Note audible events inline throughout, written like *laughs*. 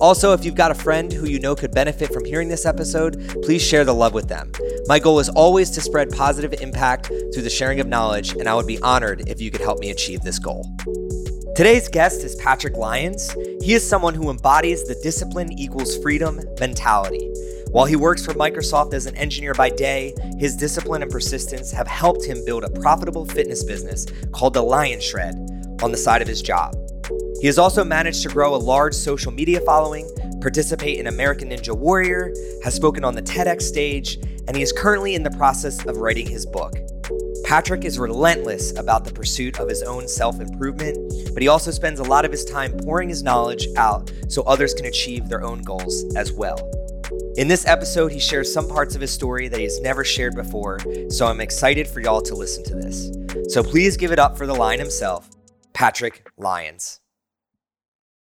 Also, if you've got a friend who you know could benefit from hearing this episode, please share the love with them. My goal is always to spread positive impact through the sharing of knowledge, and I would be honored if you could help me achieve this goal. Today's guest is Patrick Lyons. He is someone who embodies the discipline equals freedom mentality. While he works for Microsoft as an engineer by day, his discipline and persistence have helped him build a profitable fitness business called the Lion Shred on the side of his job. He has also managed to grow a large social media following, participate in American Ninja Warrior, has spoken on the TEDx stage, and he is currently in the process of writing his book. Patrick is relentless about the pursuit of his own self improvement, but he also spends a lot of his time pouring his knowledge out so others can achieve their own goals as well. In this episode, he shares some parts of his story that he has never shared before, so I'm excited for y'all to listen to this. So please give it up for the lion himself, Patrick Lyons.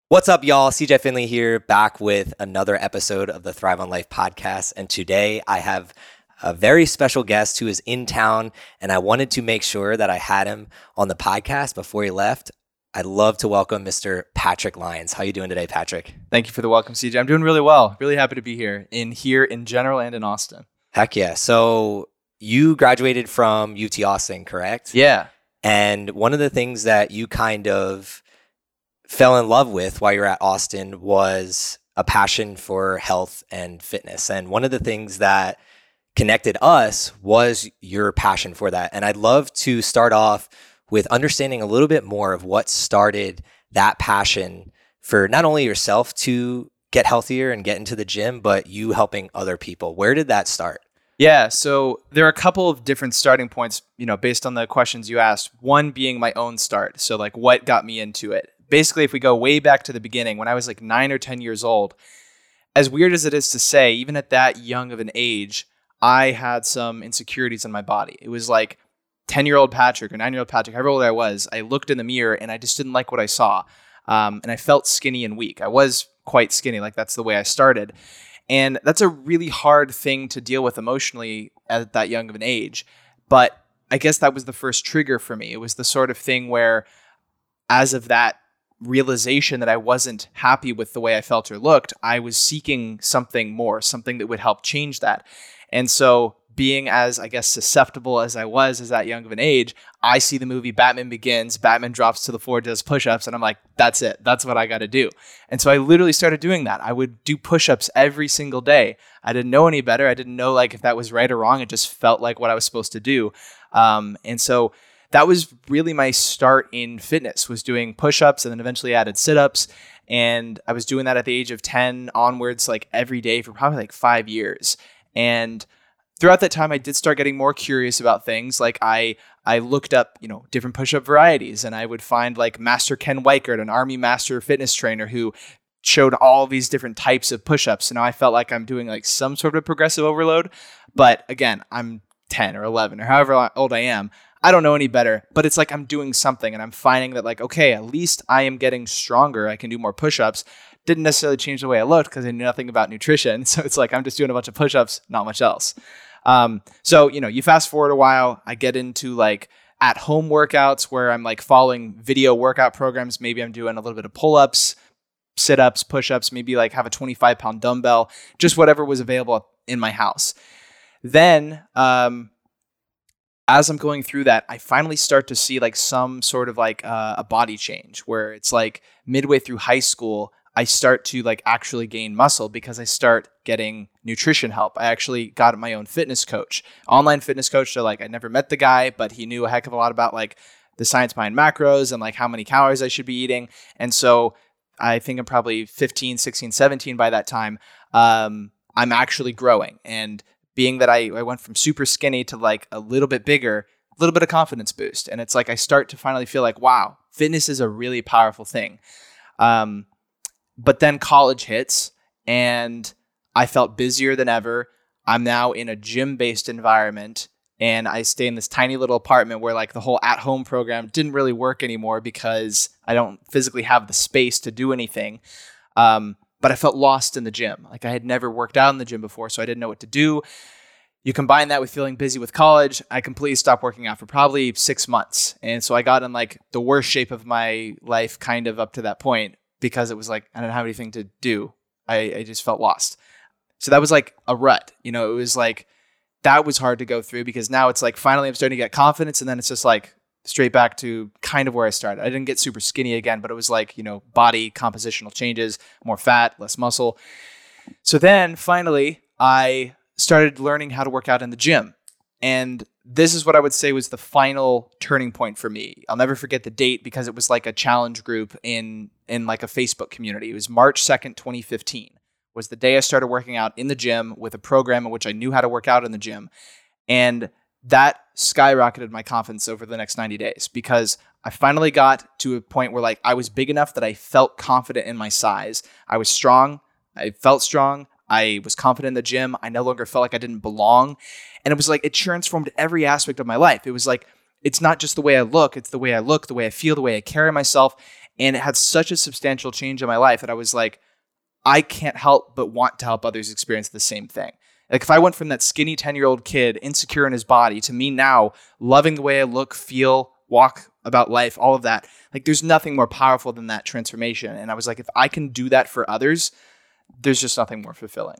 What's up, y'all? CJ Finley here, back with another episode of the Thrive on Life podcast. And today I have a very special guest who is in town, and I wanted to make sure that I had him on the podcast before he left. I'd love to welcome Mr. Patrick Lyons. How are you doing today, Patrick? Thank you for the welcome, CJ. I'm doing really well. Really happy to be here in here in general and in Austin. Heck yeah. So you graduated from UT Austin, correct? Yeah. And one of the things that you kind of fell in love with while you're at Austin was a passion for health and fitness. And one of the things that connected us was your passion for that. And I'd love to start off with understanding a little bit more of what started that passion for not only yourself to get healthier and get into the gym, but you helping other people. Where did that start? Yeah, so there are a couple of different starting points, you know, based on the questions you asked. One being my own start. So like what got me into it? Basically, if we go way back to the beginning, when I was like nine or 10 years old, as weird as it is to say, even at that young of an age, I had some insecurities in my body. It was like 10 year old Patrick or nine year old Patrick, however old I was, I looked in the mirror and I just didn't like what I saw. Um, and I felt skinny and weak. I was quite skinny, like that's the way I started. And that's a really hard thing to deal with emotionally at that young of an age. But I guess that was the first trigger for me. It was the sort of thing where, as of that realization that I wasn't happy with the way I felt or looked, I was seeking something more, something that would help change that. And so, being as, I guess, susceptible as I was as that young of an age, I see the movie Batman Begins. Batman drops to the floor, does push ups, and I'm like, that's it. That's what I got to do. And so I literally started doing that. I would do push ups every single day. I didn't know any better. I didn't know like if that was right or wrong. It just felt like what I was supposed to do. Um, and so, that was really my start in fitness was doing push-ups and then eventually added sit-ups. And i was doing that at the age of 10 onwards like every day for probably like five years. And throughout that time i did start getting more curious about things. Like i i looked up you know different push-up varieties and i would find like master Ken Weichert an army master fitness trainer who showed all these different types of push-ups. And now i felt like i'm doing like some sort of progressive overload. But again i'm 10 or 11 or however old i am I don't know any better, but it's like I'm doing something and I'm finding that like, okay, at least I am getting stronger. I can do more push-ups. Didn't necessarily change the way I looked because I knew nothing about nutrition. *laughs* So it's like I'm just doing a bunch of push-ups, not much else. Um, so you know, you fast forward a while, I get into like at home workouts where I'm like following video workout programs. Maybe I'm doing a little bit of pull-ups, sit-ups, push-ups, maybe like have a 25 pound dumbbell, just whatever was available in my house. Then um, as I'm going through that, I finally start to see like some sort of like uh, a body change where it's like midway through high school, I start to like actually gain muscle because I start getting nutrition help. I actually got my own fitness coach, online fitness coach. So like I never met the guy, but he knew a heck of a lot about like the science behind macros and like how many calories I should be eating. And so I think I'm probably 15, 16, 17 by that time. Um, I'm actually growing and being that I, I went from super skinny to like a little bit bigger, a little bit of confidence boost. And it's like I start to finally feel like, wow, fitness is a really powerful thing. Um, but then college hits and I felt busier than ever. I'm now in a gym based environment and I stay in this tiny little apartment where like the whole at home program didn't really work anymore because I don't physically have the space to do anything. Um, but I felt lost in the gym. Like I had never worked out in the gym before, so I didn't know what to do. You combine that with feeling busy with college, I completely stopped working out for probably six months. And so I got in like the worst shape of my life kind of up to that point because it was like I didn't have anything to do. I, I just felt lost. So that was like a rut. You know, it was like that was hard to go through because now it's like finally I'm starting to get confidence and then it's just like straight back to kind of where I started. I didn't get super skinny again, but it was like, you know, body compositional changes, more fat, less muscle. So then finally I started learning how to work out in the gym. And this is what I would say was the final turning point for me. I'll never forget the date because it was like a challenge group in in like a Facebook community. It was March 2nd, 2015 was the day I started working out in the gym with a program in which I knew how to work out in the gym. And that skyrocketed my confidence over the next 90 days because I finally got to a point where like I was big enough that I felt confident in my size. I was strong, I felt strong, I was confident in the gym. I no longer felt like I didn't belong. And it was like it transformed every aspect of my life. It was like it's not just the way I look, it's the way I look, the way I feel, the way I carry myself. And it had such a substantial change in my life that I was like, I can't help but want to help others experience the same thing. Like if I went from that skinny 10 year old kid, insecure in his body, to me now, loving the way I look, feel, walk about life, all of that, like there's nothing more powerful than that transformation. And I was like, if I can do that for others, there's just nothing more fulfilling.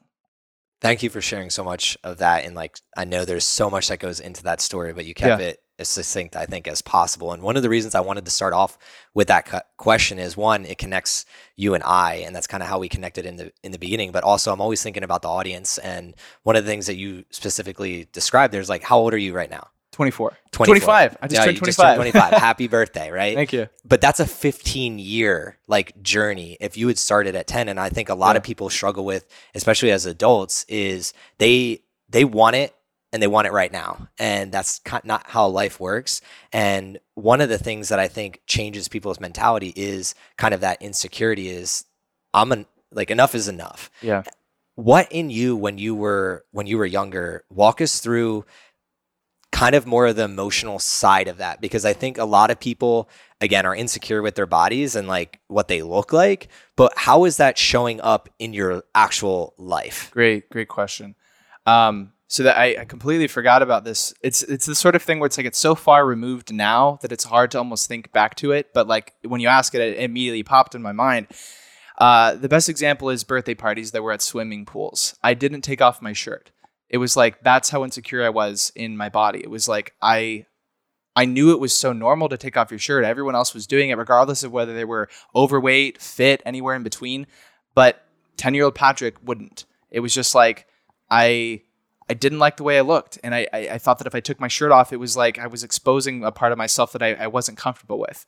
Thank you for sharing so much of that. And like, I know there's so much that goes into that story, but you kept yeah. it as succinct, I think, as possible. And one of the reasons I wanted to start off with that question is one, it connects you and I, and that's kind of how we connected in the in the beginning. But also, I'm always thinking about the audience. And one of the things that you specifically described there's like, how old are you right now? 24. 24. 25. I just yeah, turned 25. Just turned 25. *laughs* Happy birthday, right? Thank you. But that's a 15 year like journey. If you had started at 10, and I think a lot yeah. of people struggle with, especially as adults, is they they want it and they want it right now. And that's not how life works. And one of the things that I think changes people's mentality is kind of that insecurity is I'm an, like enough is enough. Yeah. What in you when you were when you were younger, walk us through kind of more of the emotional side of that because I think a lot of people again are insecure with their bodies and like what they look like, but how is that showing up in your actual life? Great, great question. Um, so that I, I, completely forgot about this. It's it's the sort of thing where it's like it's so far removed now that it's hard to almost think back to it. But like when you ask it, it immediately popped in my mind. Uh, the best example is birthday parties that were at swimming pools. I didn't take off my shirt. It was like that's how insecure I was in my body. It was like I I knew it was so normal to take off your shirt. Everyone else was doing it, regardless of whether they were overweight, fit, anywhere in between. But 10 year old Patrick wouldn't. It was just like I I didn't like the way I looked. And I, I, I, thought that if I took my shirt off, it was like I was exposing a part of myself that I, I wasn't comfortable with.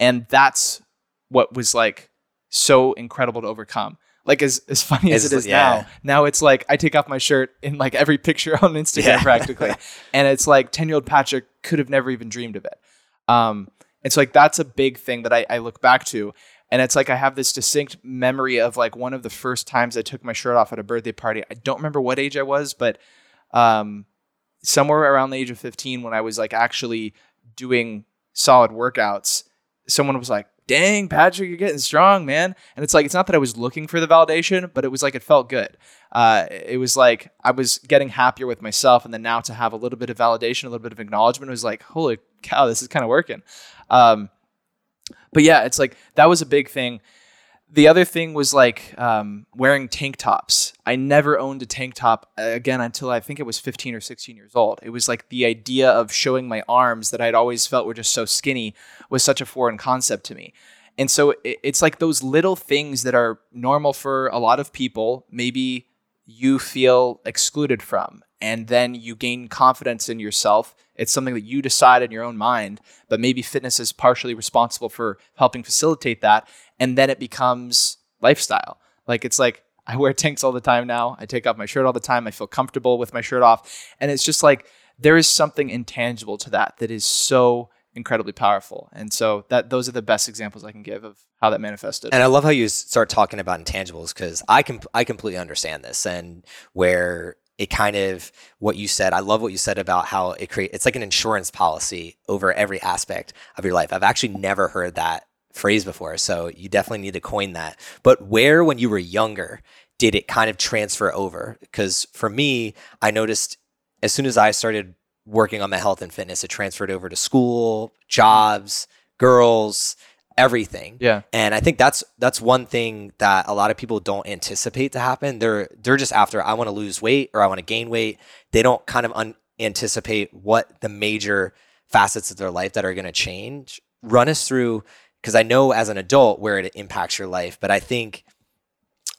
And that's what was like so incredible to overcome. Like as, as funny as, as it is yeah. now, now it's like I take off my shirt in like every *laughs* picture on Instagram yeah. practically. *laughs* and it's like 10 year old Patrick could have never even dreamed of it. Um, and so like that's a big thing that I, I look back to. And it's like I have this distinct memory of like one of the first times I took my shirt off at a birthday party. I don't remember what age I was, but um, somewhere around the age of 15 when I was like actually doing solid workouts, someone was like, dang, Patrick, you're getting strong, man. And it's like, it's not that I was looking for the validation, but it was like, it felt good. Uh, it was like I was getting happier with myself. And then now to have a little bit of validation, a little bit of acknowledgement was like, holy cow, this is kind of working. Um, but yeah, it's like that was a big thing. The other thing was like um, wearing tank tops. I never owned a tank top uh, again until I think it was 15 or 16 years old. It was like the idea of showing my arms that I'd always felt were just so skinny was such a foreign concept to me. And so it's like those little things that are normal for a lot of people, maybe you feel excluded from and then you gain confidence in yourself. It's something that you decide in your own mind, but maybe fitness is partially responsible for helping facilitate that. And then it becomes lifestyle. Like it's like *laughs* I wear tanks all the time now. I take off my shirt all the time. I feel comfortable with my shirt off. And it's just like there is something intangible to that that is so incredibly powerful. And so that those are the best examples I can give of how that manifested. And I love how you start talking about intangibles because I can I completely understand this and where it kind of what you said. I love what you said about how it create it's like an insurance policy over every aspect of your life. I've actually never heard that phrase before, so you definitely need to coin that. But where when you were younger did it kind of transfer over? Because for me, I noticed as soon as I started working on my health and fitness, it transferred over to school, jobs, girls, everything. Yeah. And I think that's that's one thing that a lot of people don't anticipate to happen. They're they're just after I want to lose weight or I want to gain weight. They don't kind of un- anticipate what the major facets of their life that are going to change. Run us through because I know as an adult where it impacts your life, but I think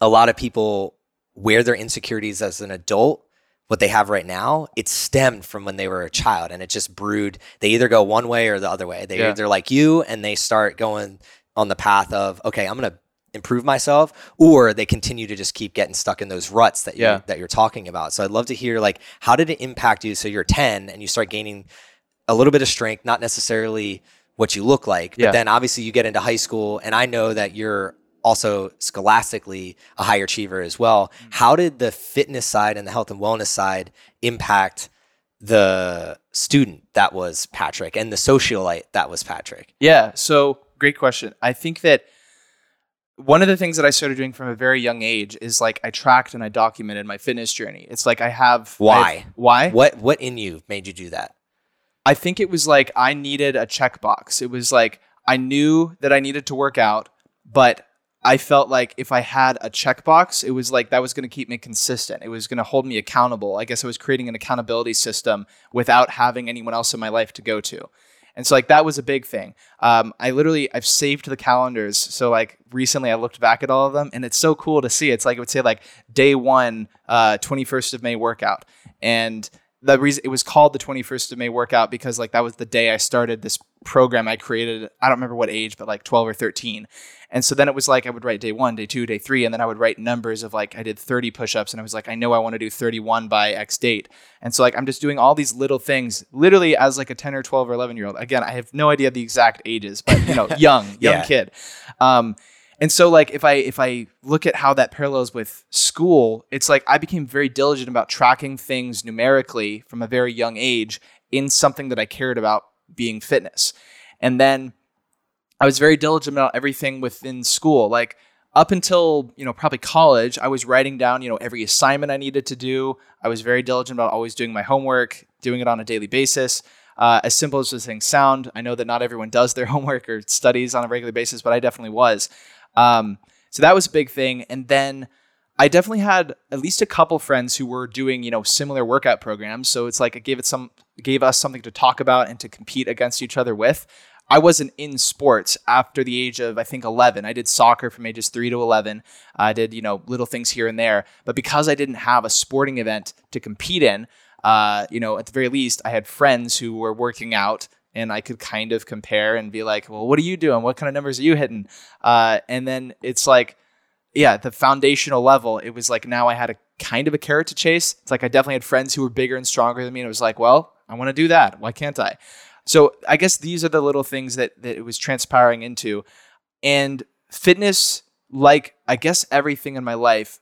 a lot of people where their insecurities as an adult what they have right now, it stemmed from when they were a child and it just brewed. They either go one way or the other way. They, yeah. They're like you and they start going on the path of, okay, I'm going to improve myself or they continue to just keep getting stuck in those ruts that yeah. you that you're talking about. So I'd love to hear like how did it impact you so you're 10 and you start gaining a little bit of strength, not necessarily what you look like, yeah. but then obviously you get into high school and I know that you're also scholastically a high achiever as well. Mm-hmm. How did the fitness side and the health and wellness side impact the student that was Patrick and the socialite that was Patrick? Yeah, so great question. I think that one of the things that I started doing from a very young age is like I tracked and I documented my fitness journey. It's like I have why I have, why what what in you made you do that? I think it was like I needed a checkbox. It was like I knew that I needed to work out, but I felt like if I had a checkbox, it was like that was going to keep me consistent. It was going to hold me accountable. I guess I was creating an accountability system without having anyone else in my life to go to. And so like that was a big thing. Um, I literally I've saved the calendars. So like recently I looked back at all of them and it's so cool to see. It's like it would say like day one, uh, 21st of May workout. And the reason it was called the 21st of May workout because like that was the day I started this program I created. I don't remember what age, but like 12 or 13. And so then it was like I would write day one, day two, day three, and then I would write numbers of like I did 30 push-ups, and I was like, I know I want to do 31 by X date. And so like I'm just doing all these little things, literally as like a 10 or 12 or 11 year old. Again, I have no idea the exact ages, but you know, *laughs* young, young yeah. kid. Um, and so like if I if I look at how that parallels with school, it's like I became very diligent about tracking things numerically from a very young age in something that I cared about being fitness. And then I was very diligent about everything within school. Like up until, you know, probably college, I was writing down, you know, every assignment I needed to do. I was very diligent about always doing my homework, doing it on a daily basis. Uh, as simple as those things sound, I know that not everyone does their *laughs* homework or studies on a regular basis, but I definitely was. Um, so that was a big thing. And then I definitely had at least a couple friends who were doing, you know, similar workout programs. So it's like it gave it some gave us something to talk about and to compete against each other with. I wasn't in sports after the age of I think 11. I did soccer from ages 3 to 11. I did, you know, little things here and there. But because I didn't have a sporting event to compete in, uh, you know, at the very least, I had friends who were working out and I could kind of compare and be like, well, what are you doing? What kind of numbers are you hitting? Uh, and then it's like, yeah, the foundational level, it was like now I had a kind of a carrot to chase. It's like I definitely had friends who were bigger and stronger than me. And it was like, well, I want to do that. Why can't I? So I guess these are the little things that, that it was transpiring into. And fitness, like I guess everything in my life,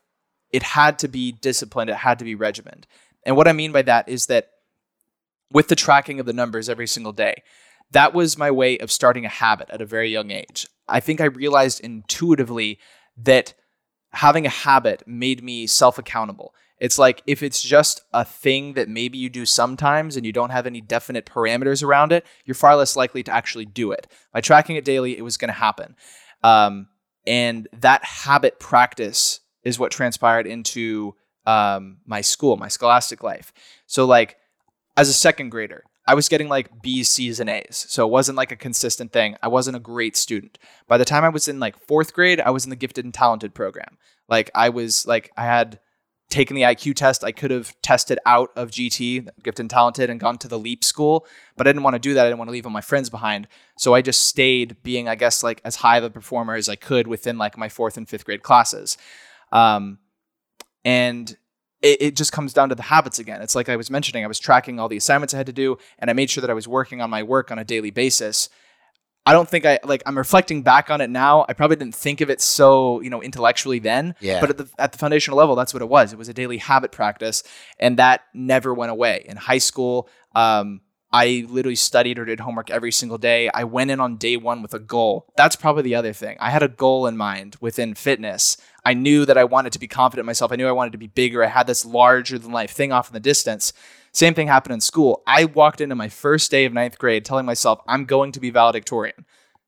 it had to be disciplined, it had to be regimented. And what I mean by that is that with the tracking of the numbers every single day, that was my way of starting a habit at a very young age. I think I realized intuitively that having a habit made me self accountable. It's like if it's just a thing that maybe you do sometimes and you don't have any definite parameters around it, you're far less likely to actually do it. By tracking it daily, it was going to happen. Um, and that habit practice is what transpired into um, my school, my scholastic life. So, like, as a second grader, I was getting like B's, C's, and A's. So it wasn't like a consistent thing. I wasn't a great student. By the time I was in like fourth grade, I was in the gifted and talented program. Like I was like, I had taken the IQ test, I could have tested out of GT, gifted and talented, and gone to the LEAP school. But I didn't want to do that. I didn't want to leave all my friends behind. So I just stayed being, I guess, like as high of a performer as I could within like my fourth and fifth grade classes. Um, and it, it just comes down to the habits again. It's like I was mentioning, I was tracking all the assignments I had to do, and I made sure that I was working on my work on a daily basis. I don't think I like I'm reflecting back on it now. I probably didn't think of it so, you know, intellectually then. Yeah. But at the at the foundational level, that's what it was. It was a daily habit practice. And that never went away. In high school, um, I literally studied or did homework every single day. I went in on day one with a goal. That's probably the other thing. I had a goal in mind within fitness. I knew that I wanted to be confident myself. I knew I wanted to be bigger. I had this larger than life thing off in the distance. Same thing happened in school. I walked into my first day of ninth grade telling myself, I'm going to be valedictorian.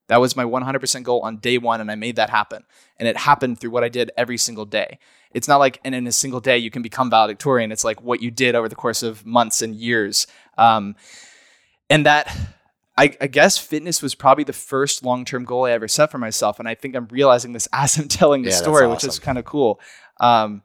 That was my 100% goal on day one, and I made that happen. And it happened through what I did every single day. It's not like, in a single day, you can become valedictorian. It's like what you did over the course of months and years. Um, and that, I, I, guess, fitness was probably the first long term goal I ever set for myself. And I think I'm realizing this *laughs* as I'm telling the yeah, story, awesome. which is kind of cool. Um,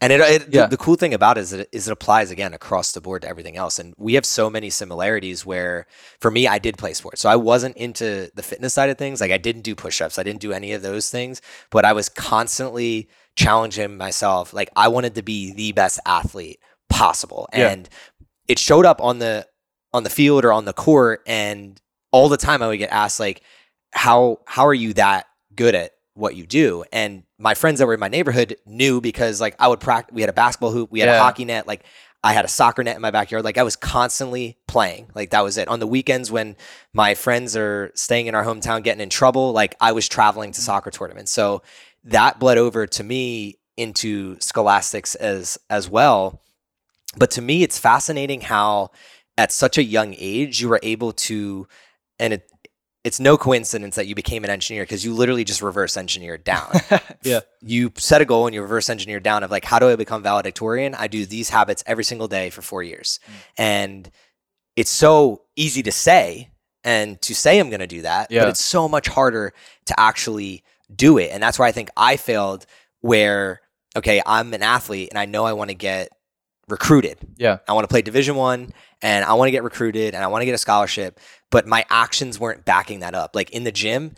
and it, it yeah. the, the, cool thing about it is, it is it applies again across the board to everything else. And we have so many similarities where for me, I did play sports. So I wasn't into the fitness side of things. Like I didn't do push-ups. I didn't do any of those things, but I was constantly challenging myself. Like I wanted to be the best athlete possible. And yeah. it showed up on the, on the field or on the court. And all the time I would get asked like, how, how are you that good at what you do. And my friends that were in my neighborhood knew because like I would practice, we had a basketball hoop, we had yeah. a hockey net, like I had a soccer net in my backyard. Like I was constantly playing. Like that was it. On the weekends when my friends are staying in our hometown getting in trouble, like I was traveling to soccer tournaments. So that bled over to me into scholastics as as well. But to me, it's fascinating how at such a young age you were able to and it, it's no coincidence that you became an engineer because you literally just reverse engineered down. *laughs* yeah. You set a goal and you reverse engineer down of like, how do I become valedictorian? I do these habits every single day for four years. Mm. And it's so easy to say and to say I'm going to do that, yeah. but it's so much harder to actually do it. And that's why I think I failed where, okay, I'm an athlete and I know I want to get recruited. Yeah. I want to play division one and I want to get recruited and I want to get a scholarship, but my actions weren't backing that up. Like in the gym,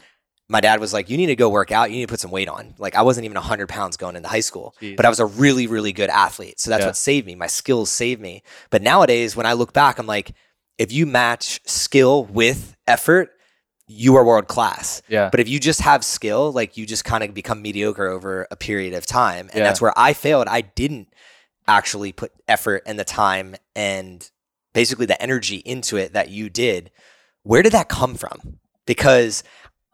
my dad was like, you need to go work out. You need to put some weight on. Like I wasn't even hundred pounds going into high school, Jeez. but I was a really, really good athlete. So that's yeah. what saved me. My skills saved me. But nowadays, when I look back, I'm like, if you match skill with effort, you are world class. Yeah. But if you just have skill, like you just kind of become mediocre over a period of time. And yeah. that's where I failed. I didn't actually put effort and the time and basically the energy into it that you did. Where did that come from? Because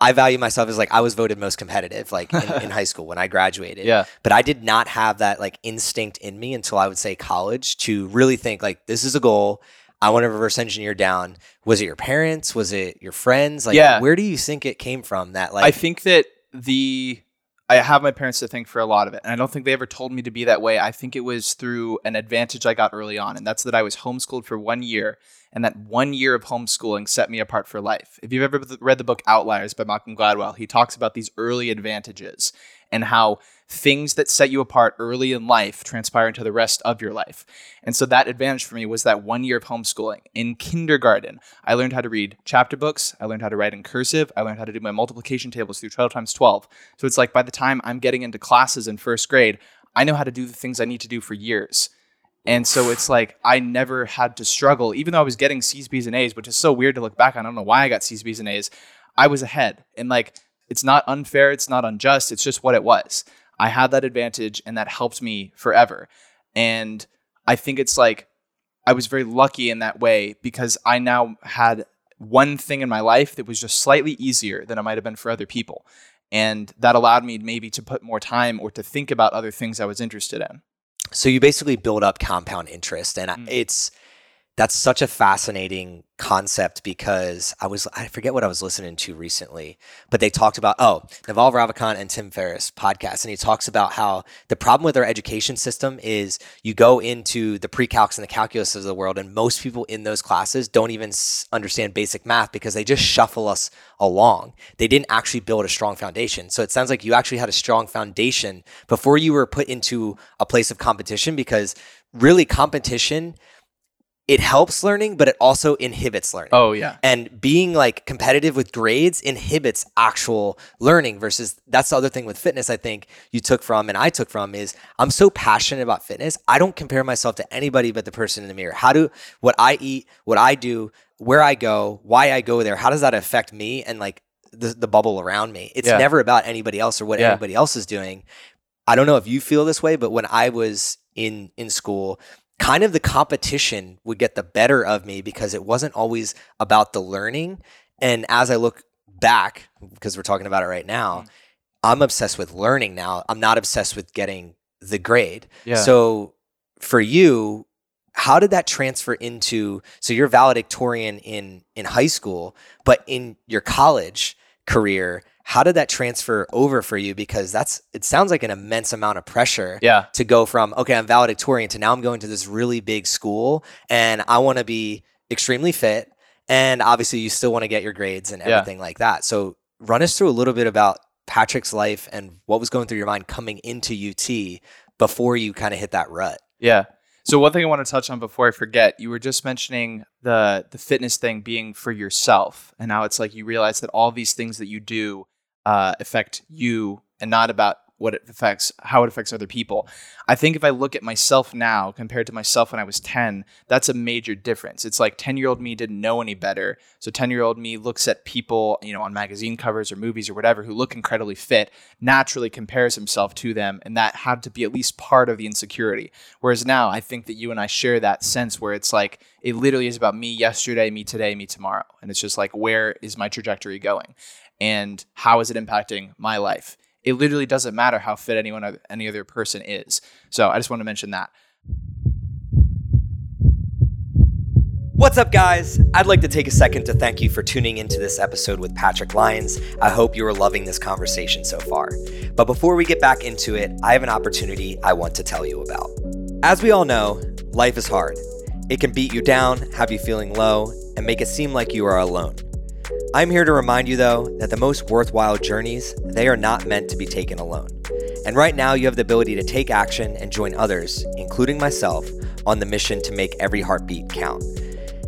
I value myself as like I was voted most competitive like in, *laughs* in, high school when I graduated. Yeah. But I did not have that like instinct in me until I would say college to really think like this is a goal. I want to reverse engineer down. Was it your parents? Was it your friends? Like yeah. where do you think it came from that like I think that the I have my parents to thank for a lot of it. And I don't think they ever told me to be that way. I think it was through an advantage I got early on. And that's that I was homeschooled for one year. And that one year of homeschooling set me apart for life. If you've ever read the book Outliers by Malcolm Gladwell, he talks about these early advantages and how things that set you apart early in life transpire into the rest of your life. And so that advantage for me was that one year of homeschooling. In kindergarten, I learned how to read chapter books, I learned how to write in cursive, I learned how to do my multiplication tables through 12 times 12. So it's like by the time I'm getting into classes in first grade, I know how to do the things I need to do for years. And so it's like I never had to struggle, even though I was getting C's, B's, and A's, which is so weird to look back on. I don't know why I got C's, B's, and A's. I was ahead. And like, it's not unfair, it's not unjust, it's just what it was. I had that advantage and that helped me forever. And I think it's like I was very lucky in that way because I now had one thing in my life that was just slightly easier than it might have been for other people. And that allowed me maybe to put more time or to think about other things I was interested in. So you basically build up compound interest and mm. it's that's such a fascinating concept because I was I forget what I was listening to recently, but they talked about oh Naval Ravikant and Tim Ferriss podcast, and he talks about how the problem with our education system is you go into the pre-calcs and the calculus of the world, and most people in those classes don't even understand basic math because they just shuffle us along. They didn't actually build a strong foundation. So it sounds like you actually had a strong foundation before you were put into a place of competition because really competition it helps learning, but it also inhibits learning. Oh yeah. And being like competitive with grades inhibits actual learning versus that's the other thing with fitness I think you took from and I took from is I'm so passionate about fitness. I don't compare myself to anybody but the person in the mirror. How do what I eat, what I do, where I go, why I go there, how does that affect me and like the, the bubble around me? It's Yeah. never about anybody else or what Yeah. anybody else is doing. I don't know if you feel this way, but when I was in in school, kind of the competition would get the better of me because it wasn't always about the learning. And as I look back, because we're talking about it right now, Mm. I'm obsessed with learning now. I'm not obsessed with getting the grade. Yeah. So for you, how did that transfer into so you're valedictorian in in high school, but in your college career, how did that transfer over for you? Because that's it sounds like an immense amount of pressure yeah. to go from okay i'm valedictorian to now i'm going to this really big school and i want to be extremely fit and obviously you still want to get your grades and Yeah. everything like that so run us through a little bit about patrick's life and what was going through your mind coming into ut before you kind of hit that rut Yeah. So one thing I want to touch on before I forget, you were just mentioning the the fitness thing being for yourself, and now it's like you realize that all these things that you do uh, affect you, and not about what it affects, how it affects other people. I think if I look at myself now compared to myself when I was ten, that's a major difference. It's like ten year old me didn't know any better, so ten year old me looks at people, you know, on magazine covers or movies or whatever who look incredibly fit, naturally compares himself to them, and that had to be at least part of the insecurity. Whereas now, I think that you and I share that sense where it's like it literally is about me yesterday, me today, me tomorrow, and it's just like where is my trajectory going, and how is it impacting my life? It literally doesn't matter how fit anyone any other person is. So I just want to mention that. What's up, guys? I'd like to take a second to thank you for tuning into this episode with Patrick Lyons. I hope you are loving this conversation so far. But before we get back into it, I have an opportunity I want to tell you about. As we all know, life is hard. It can beat you down, have you feeling low, and make it seem like you are alone. I'm here to remind you though that the most worthwhile journeys, they are not meant to be taken alone. And right now you have the ability to take action and join others, including myself, on the mission to make every heartbeat count.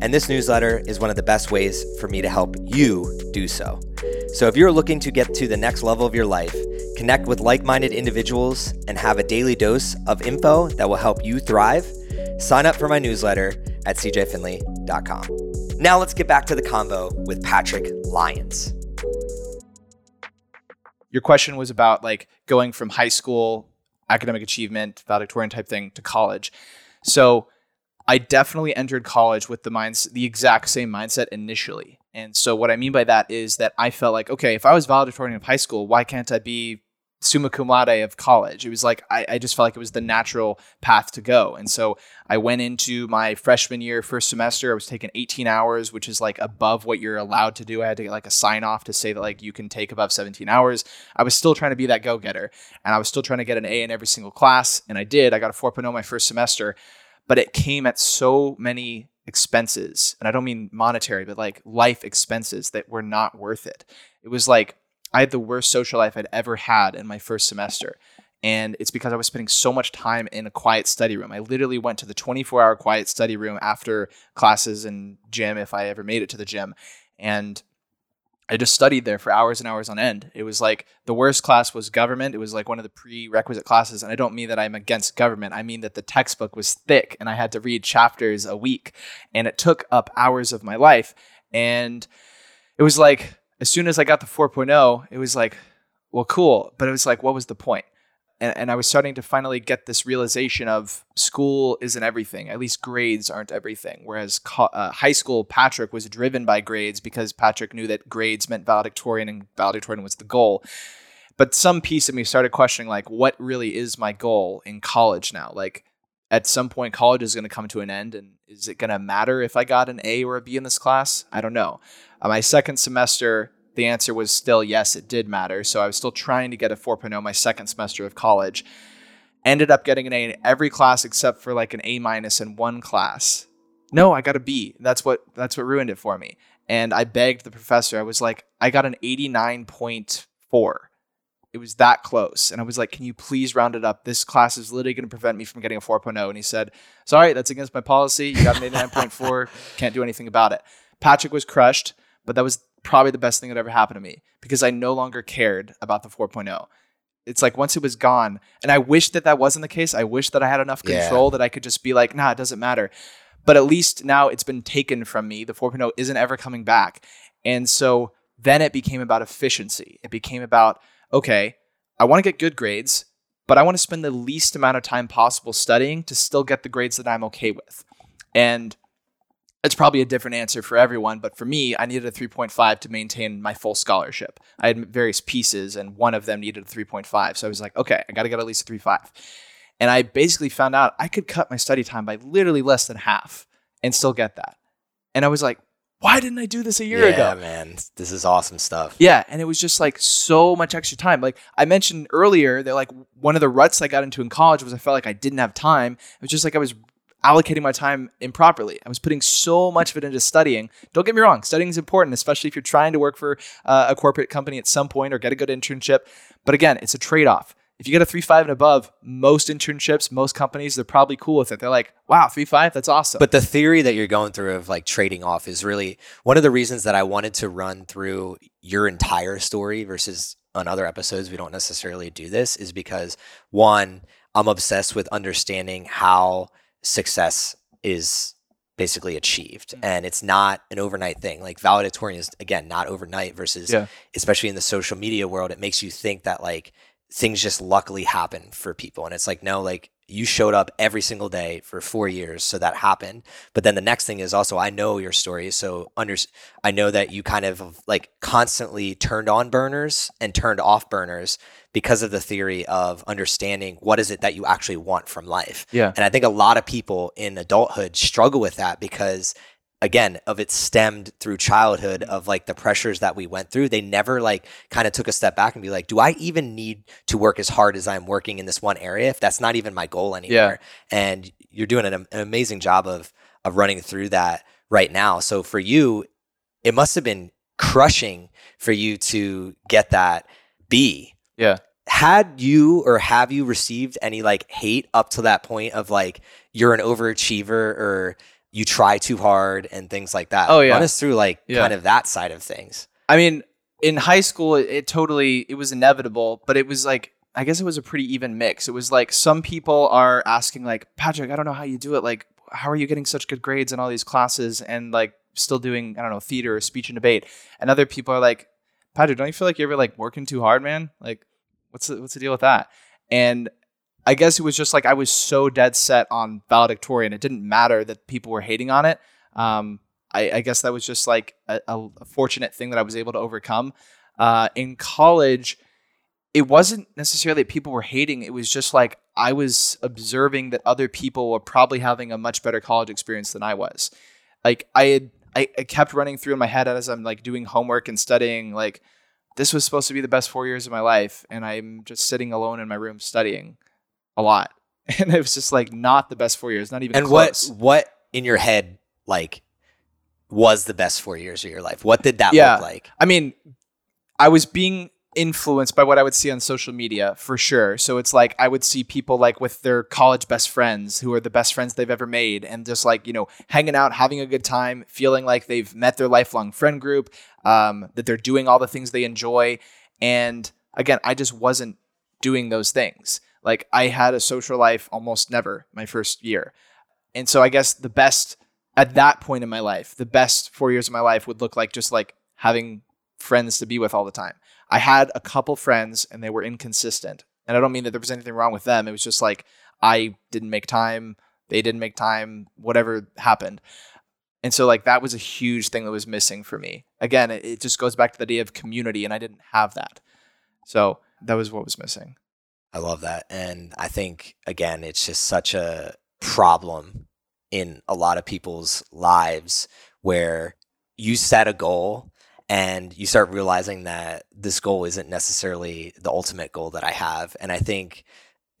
And this newsletter is one of the best ways for me to help you do so. So if you're looking to get to the next level of your life, connect with like minded individuals, and have a daily dose of info that will help you thrive, sign up for my newsletter at cjfinley.com. Now let's get back to the convo with Patrick Lyons. Your question was about like going from high school academic achievement, valedictorian type thing to college. So I definitely entered college with the minds the exact same mindset initially. And so what I mean by that is that I felt like, okay, if I was valedictorian of high school, why can't I be summa cum laude of college? It was like I, I just felt like it was the natural path to go. And so I went into my freshman year, first semester. I was taking 18 hours, which is like above what you're allowed to do. I had to get like a sign off to say that like you can take above 17 hours. I was still trying to be that go getter, and I was still trying to get an A in every single class, and I did. I got a 4.0 my first semester, but it came at so many expenses, and I don't mean monetary, but like life expenses that were not worth it. It was like I had the worst social life I'd ever had in my first semester. And it's because I was spending so much time in a quiet study room. I literally went to the 24 hour quiet study room after classes and gym, if I ever made it to the gym. And I just studied there for hours and hours on end. It was like the worst class was government. It was like one of the prerequisite classes. And I don't mean that I'm against government. I mean that the textbook was thick and I had to read chapters a week. And it took up hours of my life. And it was like, as soon as I got the 4.0, it was like, well, cool. But it was like, what was the point? And, and I was starting to finally get this realization of school isn't everything. At least grades aren't everything. Whereas co- uh, high school, Patrick was driven by grades because Patrick knew that grades meant valedictorian and valedictorian was the goal. But some piece of me started questioning, like, what really is my goal in college now? Like, at some point college is going to come to an end and is it going to matter if I got an A or a B in this class? I don't know. Uh, my second semester, the answer was still yes, it did matter. So I was still trying to get a 4.0 my second semester of college. Ended up getting an A in every class except for like an A minus in one class. No, I got a B. That's what that's what ruined it for me. And I begged the professor. I was like, I got an 89.4 it was that close. And I was like, can you please round it up? This class is literally going to prevent me from getting a 4.0. And he said, sorry, that's against my policy. You got an 89.4. Can't do anything about it. Patrick was crushed, but that was probably the best thing that ever happened to me because I no longer cared about the 4.0. It's like once it was gone, and I wish that that wasn't the case. I wish that I had enough control yeah. that I could just be like, nah, it doesn't matter. But at least now it's been taken from me. The 4.0 isn't ever coming back. And so then it became about efficiency. It became about, okay, I want to get good grades, but I want to spend the least amount of time possible studying to still get the grades that I'm okay with. And it's probably a different answer for everyone, but for me, I needed a 3.5 to maintain my full scholarship. I had various pieces, and one of them needed a 3.5. So I was like, okay, I got to get at least a 3.5. And I basically found out I could cut my study time by literally less than half and still get that. And I was like, why didn't I do this a year yeah, ago? Yeah, man, this is awesome stuff. Yeah, and it was just like so much extra time. Like I mentioned earlier, that like one of the ruts I got into in college was I felt like I didn't have time. It was just like I was allocating my time improperly. I was putting so much of it into studying. Don't get me wrong, studying is important, especially if you're trying to work for uh, a corporate company at some point or get a good internship. But again, it's a trade off if you get a three five and above, most internships, most companies, they're probably cool with it. They're like, wow, three five, that's awesome. But the theory that you're going through of like trading off is really one of the reasons that I wanted to run through your entire story versus on other episodes we don't necessarily do this is because one, I'm obsessed with understanding how success is basically achieved mm-hmm. and it's not an overnight thing like valedictorian is again not overnight versus yeah. especially in the social media world it makes you think that like things just luckily happen for people. And it's like, no, like you showed up every single day for four years. So that happened. But then the next thing is also, I know your story. So under, I know that you kind of like constantly turned on burners and turned off burners because of the theory of understanding what is it that you actually want from life. Yeah. And I think a lot of people in adulthood struggle with that because again of it stemmed through childhood of like the pressures that we went through. They never like kind of took a step back and be like do i even need to work as hard as i'm working in this one area if that's not even my goal anymore? Yeah. and you're doing an, an amazing job of of running through that right now. So for you it must have been crushing for you to get that b. Yeah. Had you or have you received any like hate up to that point of like you're an overachiever or you try too hard and things like that. Oh yeah, run us through like yeah. kind of that side of things. I mean, in high school, it, it totally it was inevitable, but it was like I guess it was a pretty even mix. It was like some people are asking like Patrick, I don't know how you do it. Like, how are you getting such good grades in all these classes and like still doing I don't know theater or speech and debate? And other people are like, Patrick, don't you feel like you're ever like working too hard, man? Like, what's the, what's the deal with that? And I guess it was just like I was so dead set on valedictorian. It didn't matter that people were hating on it. Um, I, I, guess that was just like a, a, fortunate thing that I was able to overcome. Uh, in college, it wasn't necessarily that people were hating. It was just like I was observing that other people were probably having a much better college experience than I was. Like I had, I, I kept running through in my head as I'm like doing homework and studying. Like this was supposed to be the best four years of my life, and I'm just sitting alone in my room studying a lot. *laughs* And it was just like not the best four years, not even and close. what what in your head like was the best four years of your life? What did that yeah. look like? I mean, I was being influenced by what I would see on social media for sure. So it's like I would see people like with their college best friends who are the best friends they've ever made and just like, you know, hanging out, having a good time, feeling like they've met their lifelong friend group, um, that they're doing all the things they enjoy. And again, I just wasn't doing those things. Like I had a social life almost never my first year. And so I guess the best at that point in my life, the best four years of my life would look like just like having friends to be with all the time. I had a couple friends and they were inconsistent. And I don't mean that there was anything wrong with them. It was just like I didn't make time, they didn't make time, whatever happened. And so like that was a huge thing that was missing for me. Again, it, it just goes back to the idea of community and I didn't have that. So that was what was missing. I love that. And I think, again, it's just such a problem in a lot of people's lives where you set a goal and you start realizing that this goal isn't necessarily the ultimate goal that I have. And I think,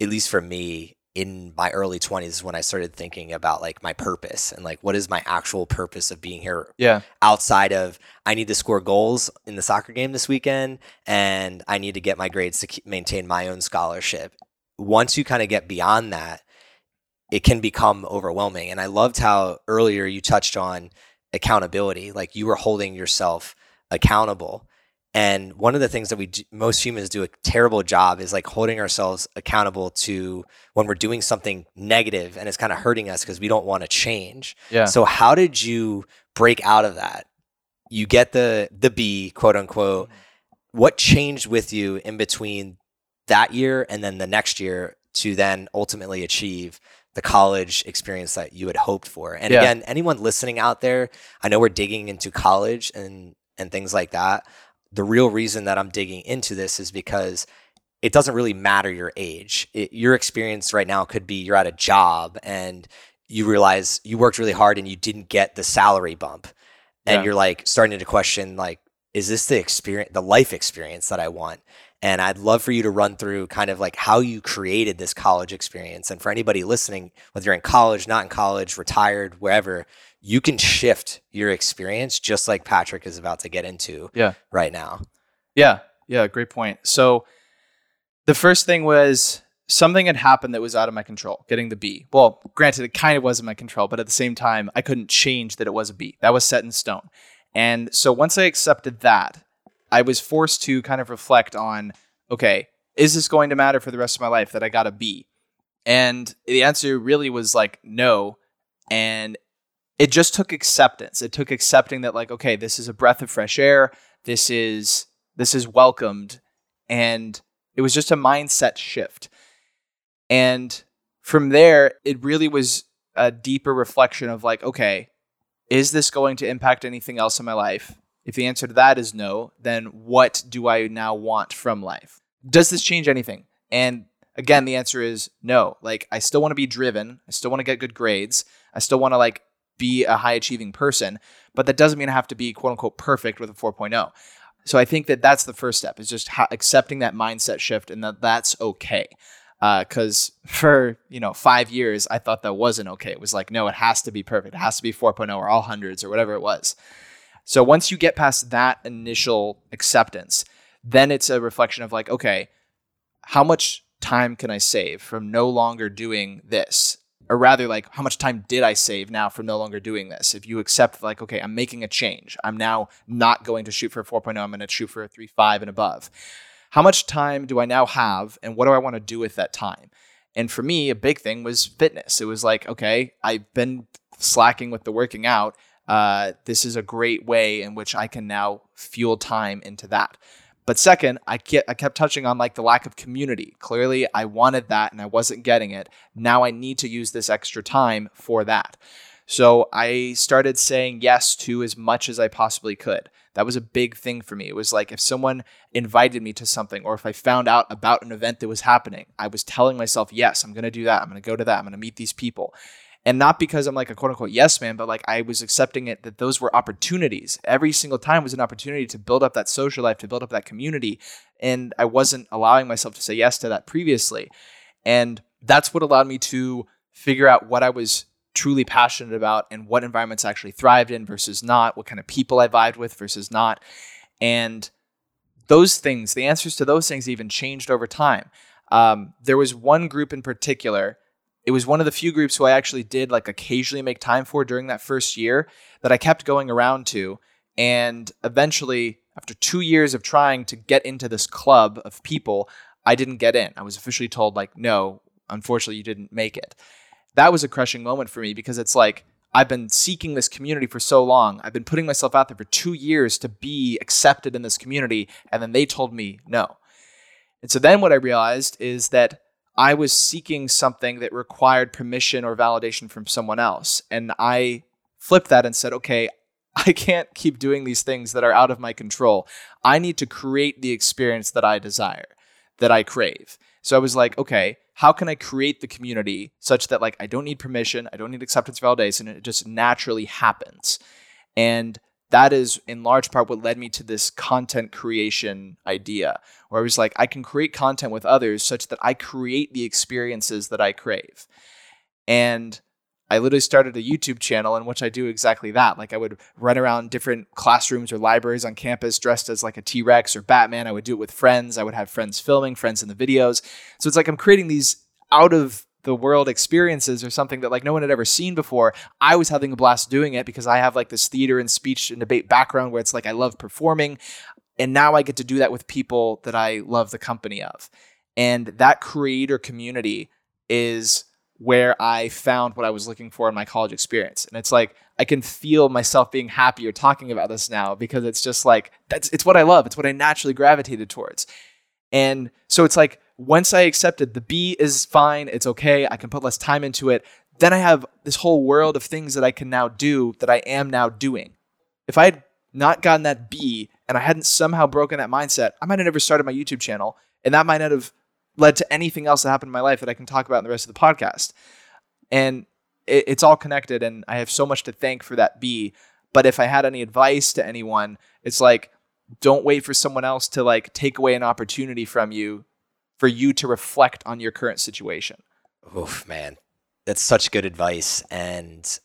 at least for me, in my early 20s when I started thinking about like my purpose and like what is my actual purpose of being here Yeah. outside of I need to score goals in the soccer game this weekend and I need to get my grades to maintain my own scholarship. Once you kind of get beyond that, it can become overwhelming. And I loved how earlier you touched on accountability, like you were holding yourself accountable. And one of the things that we do, most humans do a terrible job is like holding ourselves accountable to when we're doing something negative and it's kind of hurting us because we don't want to change. Yeah. So how did you break out of that? You get the the B, quote unquote. Mm-hmm. What changed with you in between that year and then the next year to then ultimately achieve the college experience that you had hoped for? And Yeah. again, anyone listening out there, I know we're digging into college and and things like that. The real reason that I'm digging into this is because it doesn't really matter your age. It, your experience right now could be you're at a job and you realize you worked really hard and you didn't get the salary bump. And Yeah. you're like starting to question like is this the experience the life experience that I want? And I'd love for you to run through kind of like how you created this college experience. And for anybody listening, whether you're in college, not in college, retired, wherever, you can shift your experience just like Patrick is about to get into Yeah. right now. Yeah, yeah, great point. So the first thing was something had happened that was out of my control, getting the B. Well, granted, it kind of was in my control, but at the same time, I couldn't change that it was a B. That was set in stone. And so once I accepted that, I was forced to kind of reflect on okay, is this going to matter for the rest of my life that I got a B? And the answer really was like no. And it just took acceptance. It took accepting that like okay, this is a breath of fresh air. This is this is welcomed and it was just a mindset shift. And from there, it really was a deeper reflection of like, okay, is this going to impact anything else in my life? If the answer to that is no, then what do I now want from life? Does this change anything? And again, the answer is no. Like, I still want to be driven. I still want to get good grades. I still want to like be a high achieving person, but that doesn't mean I have to be quote unquote perfect with a 4.0. So I think that that's the first step is just ha- accepting that mindset shift and that that's okay. Uh, because *laughs* for you know five years I thought that wasn't okay. It was like no, it has to be perfect. It has to be 4.0 or all hundreds or whatever it was. So once you get past that initial acceptance, then it's a reflection of like okay, how much time can I save from no longer doing this? Or rather, like, how much time did I save now from no longer doing this? If you accept, like, okay, I'm making a change. I'm now not going to shoot for a 4.0. I'm going to shoot for a 3.5 and above. How much time do I now have? And what do I want to do with that time? And for me, a big thing was fitness. It was like, okay, I've been slacking with the working out. Uh, this is a great way in which I can now fuel time into that. But second, I get I kept touching on like the lack of community. Clearly, I wanted that and I wasn't getting it. Now I need to use this extra time for that. So I started saying yes to as much as I possibly could. That was a big thing for me. It was like if someone invited me to something or if I found out about an event that was happening, I was telling myself, yes, I'm going to do that. I'm going to go to that. I'm going to meet these people. And not because I'm like a quote unquote yes man, but like I was accepting it that those were opportunities. Every single time was an opportunity to build up that social life, to build up that community. And I wasn't allowing myself to say yes to that previously. And that's what allowed me to figure out what I was truly passionate about and what environments I actually thrived in versus not, what kind of people I vibed with versus not. And those things, the answers to those things even changed over time. Um, there was one group in particular. It was one of the few groups who I actually did like occasionally make time for during that first year that I kept going around to. And eventually, after two years of trying to get into this club of people, I didn't get in. I was officially told, like, no, unfortunately, you didn't make it. That was a crushing moment for me because it's like, I've been seeking this community for so long. I've been putting myself out there for two years to be accepted in this community. And then they told me no. And so then what I realized is that I was seeking something that required permission or validation from someone else. And I flipped that and said, okay, *laughs* I can't keep doing these things that are out of my control. I need to create the experience that I desire, that I crave. So I was like, okay, how can I create the community such that like I don't need permission, I don't need acceptance validation, it just naturally happens. And that is in large part what led me to this content creation idea where I was like, I can create content with others such that I create the experiences that I crave. And I literally started a YouTube channel in which I do exactly that. Like I would run around different classrooms or libraries on campus dressed as like a T-Rex or Batman. I would do it with friends. I would have friends filming, friends in the videos. So it's like I'm creating these out of the world experiences or something that like no one had ever seen before. I was having a blast doing it because I have like this theater and speech and debate background where it's like I love performing. And now I get to do that with people that I love the company of. And that creator community is where I found what I was looking for in my college experience. And it's like I can feel myself being happier talking about this now because it's just like that's it's what I love. It's what I naturally gravitated towards. And so it's like once I accepted the B is fine, it's okay, I can put less time into it, then I have this whole world of things that I can now do that I am now doing. If I had not gotten that B and I hadn't somehow broken that mindset, I might have never started my YouTube channel and that might not have led to anything else that happened in my life that I can talk about in the rest of the podcast. And it, it's all connected and I have so much to thank for that B. But if I had any advice to anyone, it's like don't wait for someone else to like take away an opportunity from you for you to reflect on your current situation. Oof, man. That's such good advice. And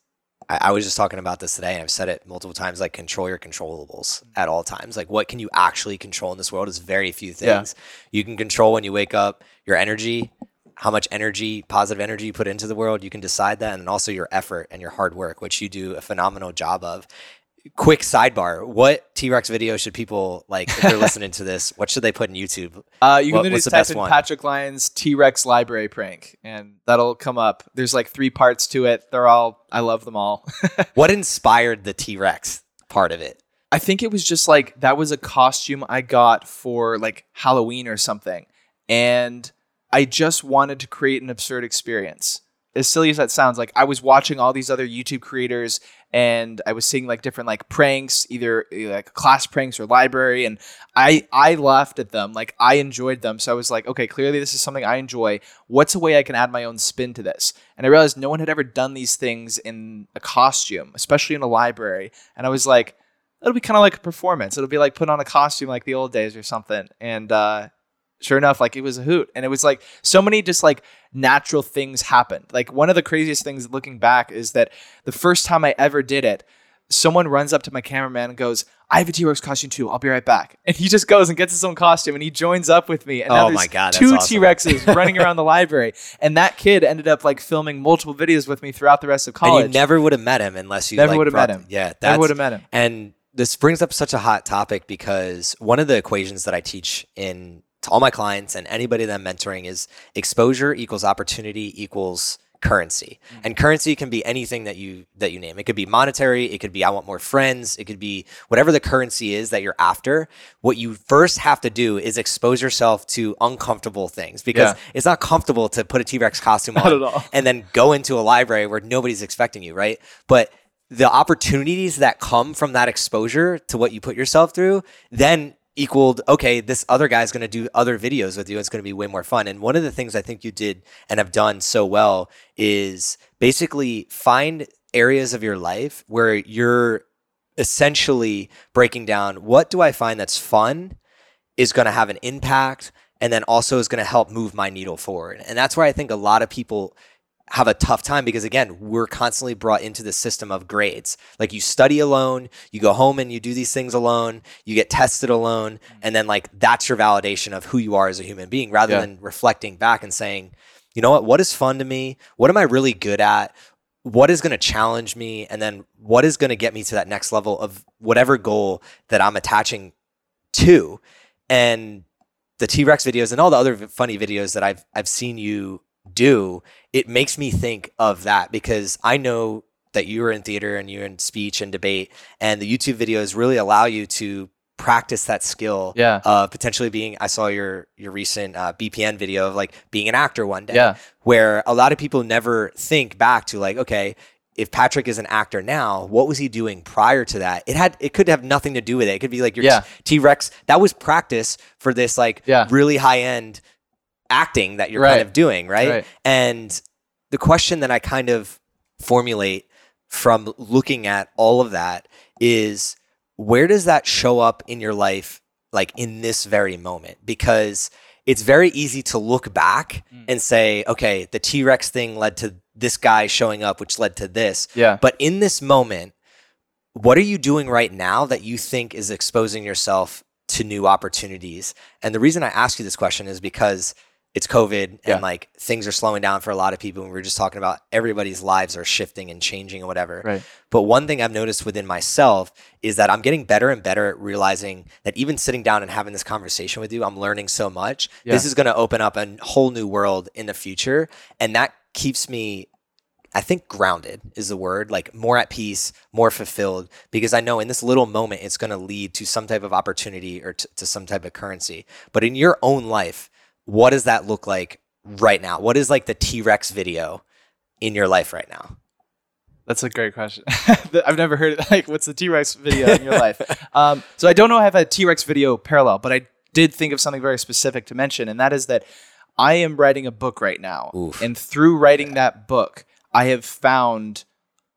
I, I, was just talking about this today and I've said it multiple times like control your controllables at all times. Like what can you actually control in this world is very few things. Yeah. You can control when you wake up your energy, how much energy, positive energy you put into the world. You can decide that. And also your effort and your hard work, which you do a phenomenal job of quick sidebar what t-rex video should people like if they're *laughs* listening to this what should they put in youtube? Uh, you what, can just type in one? patrick lyons t-rex library prank and that'll come up. There's like three parts to it. They're all i love them all. *laughs* What inspired the t-rex part of it? I think it was just like that was a costume i got for like halloween or something and i just wanted to create an absurd experience. As silly as that sounds, like I was watching all these other YouTube creators and I was seeing like different like pranks, either like class pranks or library, and I I laughed at them. Like I enjoyed them, so I was like, okay, clearly this is something I enjoy. What's a way I can add my own spin to this? And I realized no one had ever done these things in a costume, especially in a library. And I was like, it'll be kind of like a performance. It'll be like put on a costume like the old days or something. And uh, sure enough, like it was a hoot. And it was like so many just like natural things happened. Like one of the craziest things looking back is that the first time I ever did it, someone runs up to my cameraman and goes, I have a T Rex costume too. I'll be right back. And he just goes and gets his own costume and he joins up with me. And oh my God, two awesome. T Rexes *laughs* running around the library. And that kid ended up like filming multiple videos with me throughout the rest of college. And you never would have met him unless you never like, would have met him. Yeah, never would have met him. And this brings up such a hot topic because one of the equations that I teach in to all my clients and anybody that I'm mentoring is exposure equals opportunity equals currency. Mm-hmm. And currency can be anything that you that you name. It could be monetary, it could be I want more friends, it could be whatever the currency is that you're after. What you first have to do is expose yourself to uncomfortable things because yeah. it's not comfortable to put a T-Rex costume on and then go into a library where nobody's expecting you, right? But the opportunities that come from that exposure to what you put yourself through, then equaled okay this other guy's going to do other videos with you it's going to be way more fun. And one of the things i think you did and have done so well is basically find areas of your life where you're essentially breaking down what do i find that's fun is going to have an impact and then also is going to help move my needle forward. And that's where i think a lot of people have a tough time because again we're constantly brought into the system of grades. Like you study alone you go home and you do these things alone you get tested alone mm-hmm. and then like that's your validation of who you are as a human being rather yeah. than reflecting back and saying you know what? What is fun to me? What am i really good at? What is going to challenge me? And then what is going to get me to that next level of whatever goal that i'm attaching to? And the t-rex videos and all the other funny videos that i've i've seen you do, it makes me think of that because I know that you are in theater and you're in speech and debate, and the YouTube videos really allow you to practice that skill yeah. of potentially being i saw your your recent uh, bpn video of like being an actor one day yeah. where a lot of people never think back to like okay if Patrick is an actor now, what was he doing prior to that? It had it could have nothing to do with it. It could be like your yeah. T Rex. That was practice for this like yeah. really high end acting that you're Right. kind of doing, right? Right. And the question that I kind of formulate from looking at all of that is where does that show up in your life like in this very moment because it's very easy to look back Mm. and say okay the T-Rex thing led to this guy showing up which led to this Yeah. but in this moment what are you doing right now that you think is exposing yourself to new opportunities and the reason I ask you this question is because it's COVID Yeah. and like things are slowing down for a lot of people. And we were just talking about everybody's lives are shifting and changing and whatever. Right. But one thing I've noticed within myself is that I'm getting better and better at realizing that even sitting down and having this conversation with you, I'm learning so much. Yeah. This is going to open up a whole new world in the future. And that keeps me, I think, grounded is the word, like more at peace, more fulfilled, because I know in this little moment, it's going to lead to some type of opportunity or t- to some type of currency. But in your own life, what does that look like right now? What is like the T Rex video in your life right now? That's a great question. *laughs* I've never heard it. *laughs* Like, what's the T Rex video in your life? *laughs* Um, so I don't know if I have a T Rex video parallel, but I did think of something very specific to mention, and that is that I am writing a book right now. Oof. And through writing that book, I have found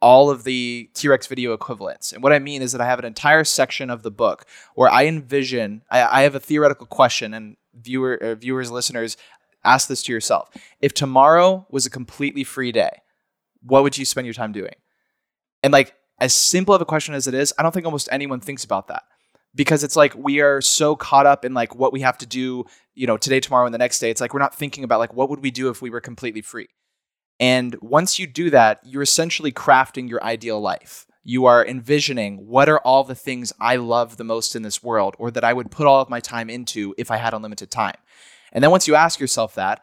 all of the T Rex video equivalents. And what I mean is that I have an entire section of the book where I envision, I, I have a theoretical question, and viewer, uh, viewers, listeners, ask this to yourself. If tomorrow was a completely free day, what would you spend your time doing? And like, as simple of a question as it is, I don't think almost anyone thinks about that because it's like we are so caught up in like what we have to do, you know, today, tomorrow, and the next day. It's like we're not thinking about like what would we do if we were completely free. And once you do that, you're essentially crafting your ideal life. You are envisioning what are all the things I love the most in this world or that I would put all of my time into if I had unlimited time. And then once you ask yourself that,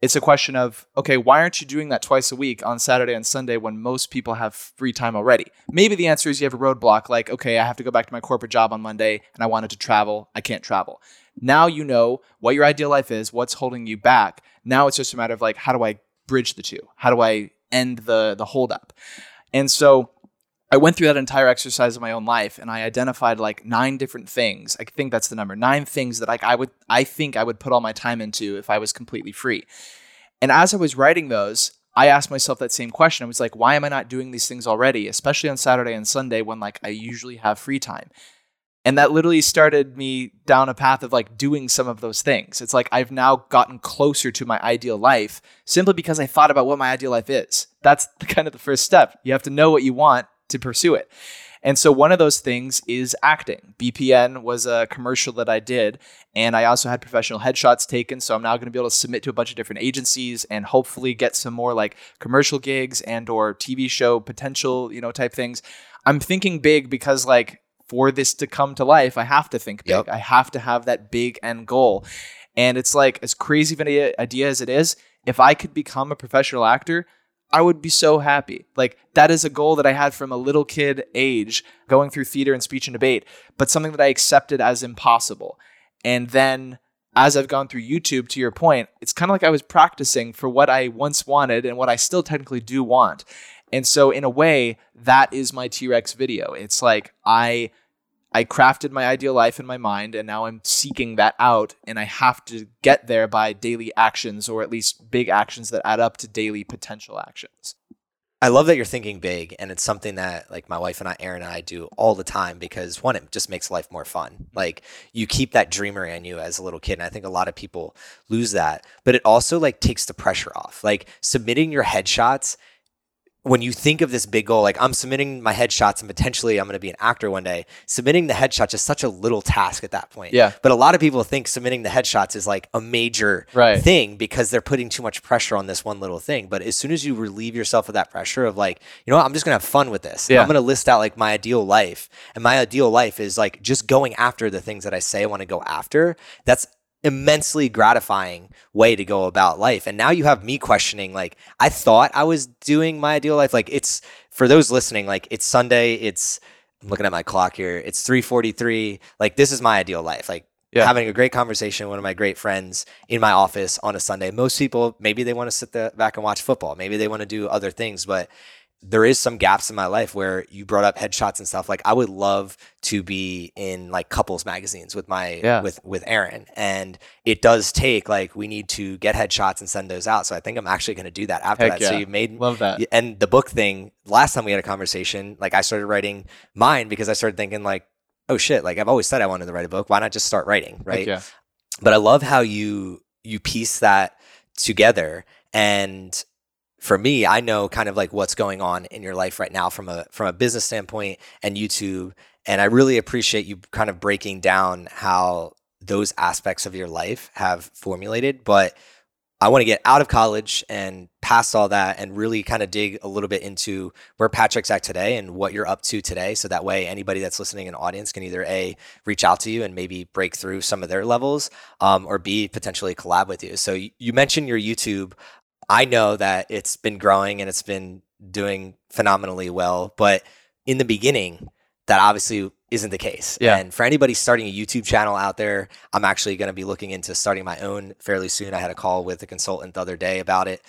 it's a question of, okay, why aren't you doing that twice a week on Saturday and Sunday when most people have free time already? Maybe the answer is you have a roadblock, like, okay, I have to go back to my corporate job on Monday and I wanted to travel. I can't travel. Now you know what your ideal life is, what's holding you back. Now it's just a matter of like, how do I bridge the two? How do I end the the holdup? And so I went through that entire exercise of my own life and I identified like nine different things. I think that's the number. Nine things that like I would I think I would put all my time into if I was completely free. And as I was writing those, I asked myself that same question. I was like, why am I not doing these things already, especially on Saturday and Sunday when like I usually have free time? And that literally started me down a path of like doing some of those things. It's like I've now gotten closer to my ideal life simply because I thought about what my ideal life is. That's the, kind of the first step. You have to know what you want to pursue it. And so one of those things is acting. BPN was a commercial that I did, and I also had professional headshots taken. So I'm now going to be able to submit to a bunch of different agencies and hopefully get some more like commercial gigs and or TV show potential, you know, type things. I'm thinking big because like for this to come to life, I have to think big. Yep. I have to have that big end goal. And it's like as crazy of an idea- idea as it is, if I could become a professional actor, I would be so happy. Like that is a goal that I had from a little kid age going through theater and speech and debate, but something that I accepted as impossible. And then as I've gone through YouTube, to your point, it's kind of like I was practicing for what I once wanted and what I still technically do want. And so in a way, that is my T-Rex video. It's like I I crafted my ideal life in my mind and now I'm seeking that out and I have to get there by daily actions or at least big actions that add up to daily potential actions. I love that you're thinking big, and it's something that like my wife and I, Aaron and I, do all the time because one, it just makes life more fun. Mm-hmm. Like you keep that dreamer in you as a little kid, and I think a lot of people lose that. But it also like takes the pressure off. Like submitting your headshots. When you think of this big goal, like I'm submitting my headshots and potentially I'm going to be an actor one day, submitting the headshots is such a little task at that point. Yeah. But a lot of people think submitting the headshots is like a major Right. thing because they're putting too much pressure on this one little thing. But as soon as you relieve yourself of that pressure of like, you know what, I'm just gonna have fun with this. Yeah. I'm gonna list out like my ideal life. And my ideal life is like just going after the things that I say I want to go after. That's immensely gratifying way to go about life. And now you have me questioning like I thought I was doing my ideal life. Like it's for those listening, like it's Sunday, it's I'm looking at my clock here. It's 3:43. Like this is my ideal life. Like Yeah. having a great conversation with one of my great friends in my office on a Sunday. Most people maybe they want to sit the, back and watch football. Maybe they want to do other things, but there is some gaps in my life where you brought up headshots and stuff. Like I would love to be in like couples magazines with my Yeah. with with Aaron, and it does take like we need to get headshots and send those out. So I think I'm actually going to do that after Heck that. So you made Love that. And the book thing, last time we had a conversation, like I started writing mine because I started thinking like, oh shit, like I've always said I wanted to write a book. Why not just start writing, right? yeah. But I love how you you piece that together. And for me, I know kind of like what's going on in your life right now from a from a business standpoint and YouTube. And I really appreciate you kind of breaking down how those aspects of your life have formulated. But I want to get out of college and past all that and really kind of dig a little bit into where Patrick's at today and what you're up to today. So that way, anybody that's listening in audience can either A, reach out to you and maybe break through some of their levels, um, or B, potentially collab with you. So you mentioned your YouTube. I know that it's been growing and it's been doing phenomenally well, but in the beginning, that obviously isn't the case. Yeah. And for anybody starting a YouTube channel out there, I'm actually going to be looking into starting my own fairly soon. I had a call with a consultant the other day about it.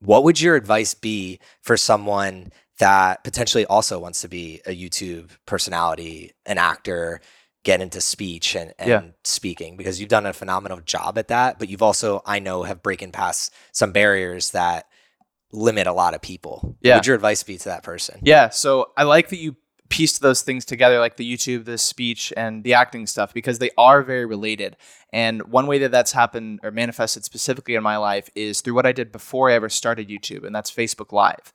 What would your advice be for someone that potentially also wants to be a YouTube personality, an actor, get into speech and, and Yeah. speaking? Because you've done a phenomenal job at that, but you've also, I know, have breaking past some barriers that limit a lot of people. What Yeah. would your advice be to that person? Yeah, so I like that you pieced those things together, like the YouTube, the speech, and the acting stuff, because they are very related. And one way that that's happened or manifested specifically in my life is through what I did before I ever started YouTube, and that's Facebook Live.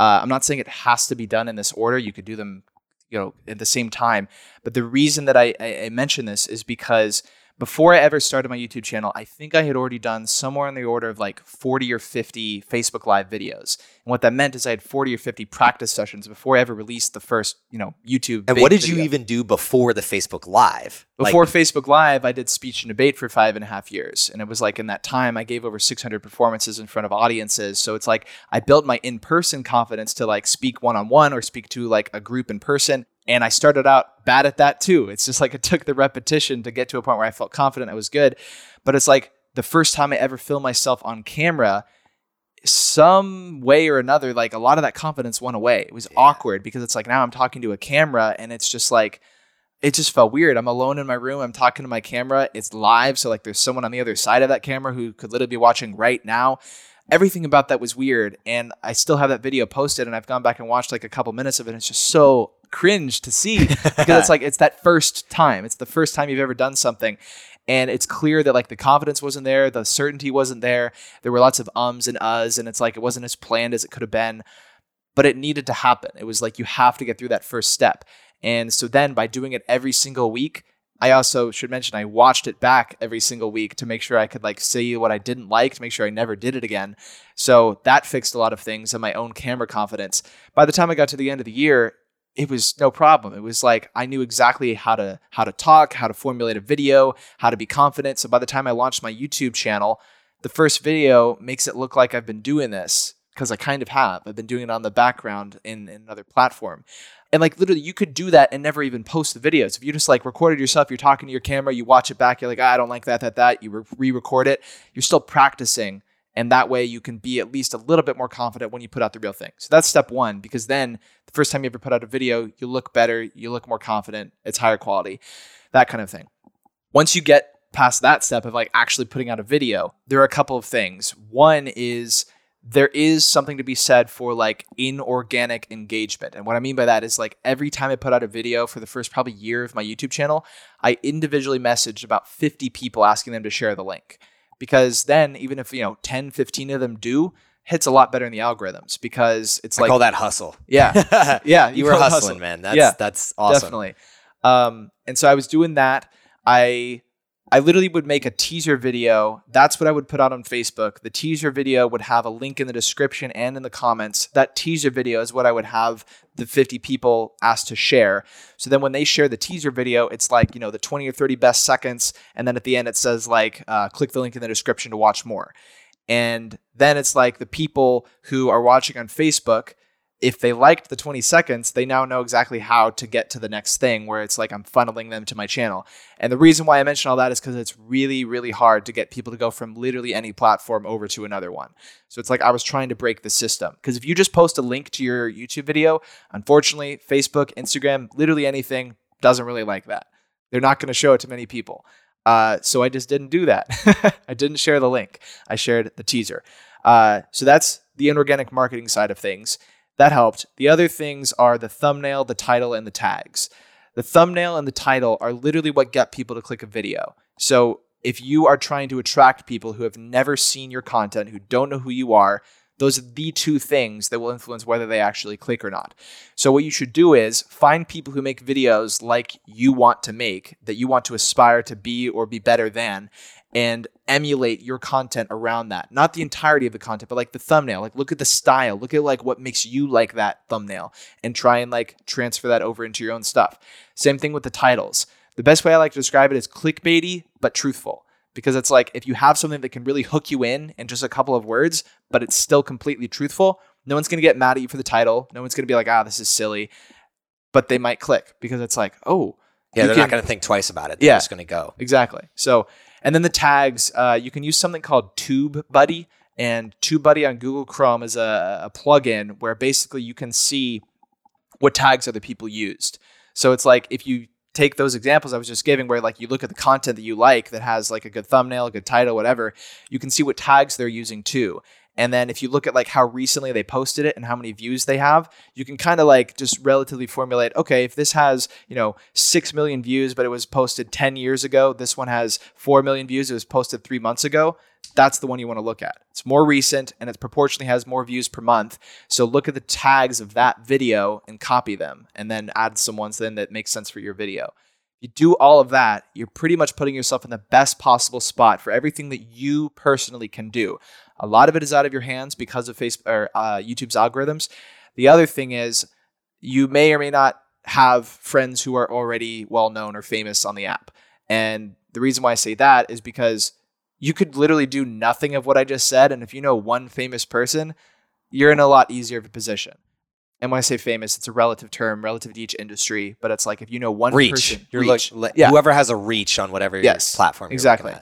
Uh, I'm not saying it has to be done in this order. You could do them, you know, at the same time. But the reason that I, I, mention this is because before I ever started my YouTube channel, I think I had already done somewhere in the order of like 40 or 50 Facebook Live videos. And what that meant is I had 40 or 50 practice sessions before I ever released the first, you know, YouTube. And what did you even do before the Facebook Live? Like, Before Facebook Live, I did speech and debate for five and a half years. And it was like in that time, I gave over 600 performances in front of audiences. So it's like I built my in person confidence to like speak one on one or speak to like a group in person. And I started out bad at that too. It's just like it took the repetition to get to a point where I felt confident I was good. But it's like the first time I ever filmed myself on camera, some way or another, like a lot of that confidence went away. It was Yeah. awkward because it's like now I'm talking to a camera and it's just like, it just felt weird. I'm alone in my room. I'm talking to my camera. It's live. So, like, there's someone on the other side of that camera who could literally be watching right now. Everything about that was weird. And I still have that video posted and I've gone back and watched like a couple minutes of it. And it's just so cringe to see *laughs* because it's like, it's that first time. It's the first time you've ever done something. And it's clear that like the confidence wasn't there, the certainty wasn't there. There were lots of ums and uhs, and it's like it wasn't as planned as it could have been, but it needed to happen. It was like you have to get through that first step. And so then by doing it every single week, I also should mention I watched it back every single week to make sure I could like see what I didn't like to make sure I never did it again. So that fixed a lot of things in my own camera confidence. By the time I got to the end of the year, it was no problem. It was like I knew exactly how to how to talk, how to formulate a video, how to be confident. So by the time I launched my YouTube channel, the first video makes it look like I've been doing this because I kind of have. I've been doing it on the background in, in another platform. And like literally, you could do that and never even post the videos. If you just like recorded yourself, you're talking to your camera, you watch it back, you're like, ah, I don't like that, that, that. You re record it. You're still practicing. And that way you can be at least a little bit more confident when you put out the real thing. So that's step one, because then the first time you ever put out a video, you look better, you look more confident, it's higher quality, that kind of thing. Once you get past that step of like actually putting out a video, there are a couple of things. One is there is something to be said for like inorganic engagement. And what I mean by that is like every time I put out a video for the first probably year of my YouTube channel, I individually messaged about 50 people asking them to share the link. Because then even if, you know, 10, 15 of them do, hits a lot better in the algorithms because it's I like all that hustle. yeah. *laughs* Yeah, you were hustling, hustle. man. That's Yeah, that's awesome. Definitely. Um, and so I was doing that. I I literally would make a teaser video. That's what I would put out on Facebook. The teaser video would have a link in the description and in the comments. That teaser video is what I would have the 50 people asked to share. So then when they share the teaser video, it's like, you know, the 20 or 30 best seconds. And then at the end, it says, like, uh, click the link in the description to watch more. And then it's like the people who are watching on Facebook, if they liked the 20 seconds, they now know exactly how to get to the next thing where it's like I'm funneling them to my channel. And the reason why I mention all that is because it's really, really hard to get people to go from literally any platform over to another one. So it's like I was trying to break the system. Because if you just post a link to your YouTube video, unfortunately, Facebook, Instagram, literally anything doesn't really like that. They're not going to show it to many people. Uh, so I just didn't do that. *laughs* I didn't share the link. I shared the teaser. Uh, so that's the inorganic marketing side of things. That helped. The other things are the thumbnail, the title, and the tags. The thumbnail and the title are literally what get people to click a video. So if you are trying to attract people who have never seen your content, who don't know who you are, those are the two things that will influence whether they actually click or not. So, what you should do is find people who make videos like you want to make, that you want to aspire to be or be better than, and emulate your content around that. Not the entirety of the content, but like the thumbnail. Like look at the style. Look at like what makes you like that thumbnail and try and like transfer that over into your own stuff. Same thing with the titles. The best way I like to describe it is clickbaity but truthful. Because it's like if you have something that can really hook you in in just a couple of words, but it's still completely truthful, no one's gonna get mad at you for the title. No one's gonna be like, ah, this is silly. But they might click because it's like, oh, yeah, they're can, not going to think twice about it. They're yeah, just going to go. Exactly. So and then the tags, uh, you can use something called TubeBuddy. And TubeBuddy on Google Chrome is a, a plugin where basically you can see what tags other people used. So it's like if you take those examples I was just giving, where like you look at the content that you like that has like a good thumbnail, a good title, whatever, you can see what tags they're using too. And then if you look at like how recently they posted it and how many views they have, you can kind of like just relatively formulate, okay, if this has, you know, 6 million views but it was posted 10 years ago, this one has 4 million views, it was posted 3 months ago, that's the one you want to look at. It's more recent and it proportionally has more views per month. So look at the tags of that video and copy them and then add some ones then that make sense for your video. You do all of that, you're pretty much putting yourself in the best possible spot for everything that you personally can do. A lot of it is out of your hands because of Facebook or uh, YouTube's algorithms. The other thing is you may or may not have friends who are already well known or famous on the app. And the reason why I say that is because you could literally do nothing of what I just said. And if you know one famous person, you're in a lot easier of a position. And when I say famous, it's a relative term, relative to each industry. But it's like if you know one reach, person, you're reach. Look, yeah. whoever has a reach on whatever yes, platform. exactly.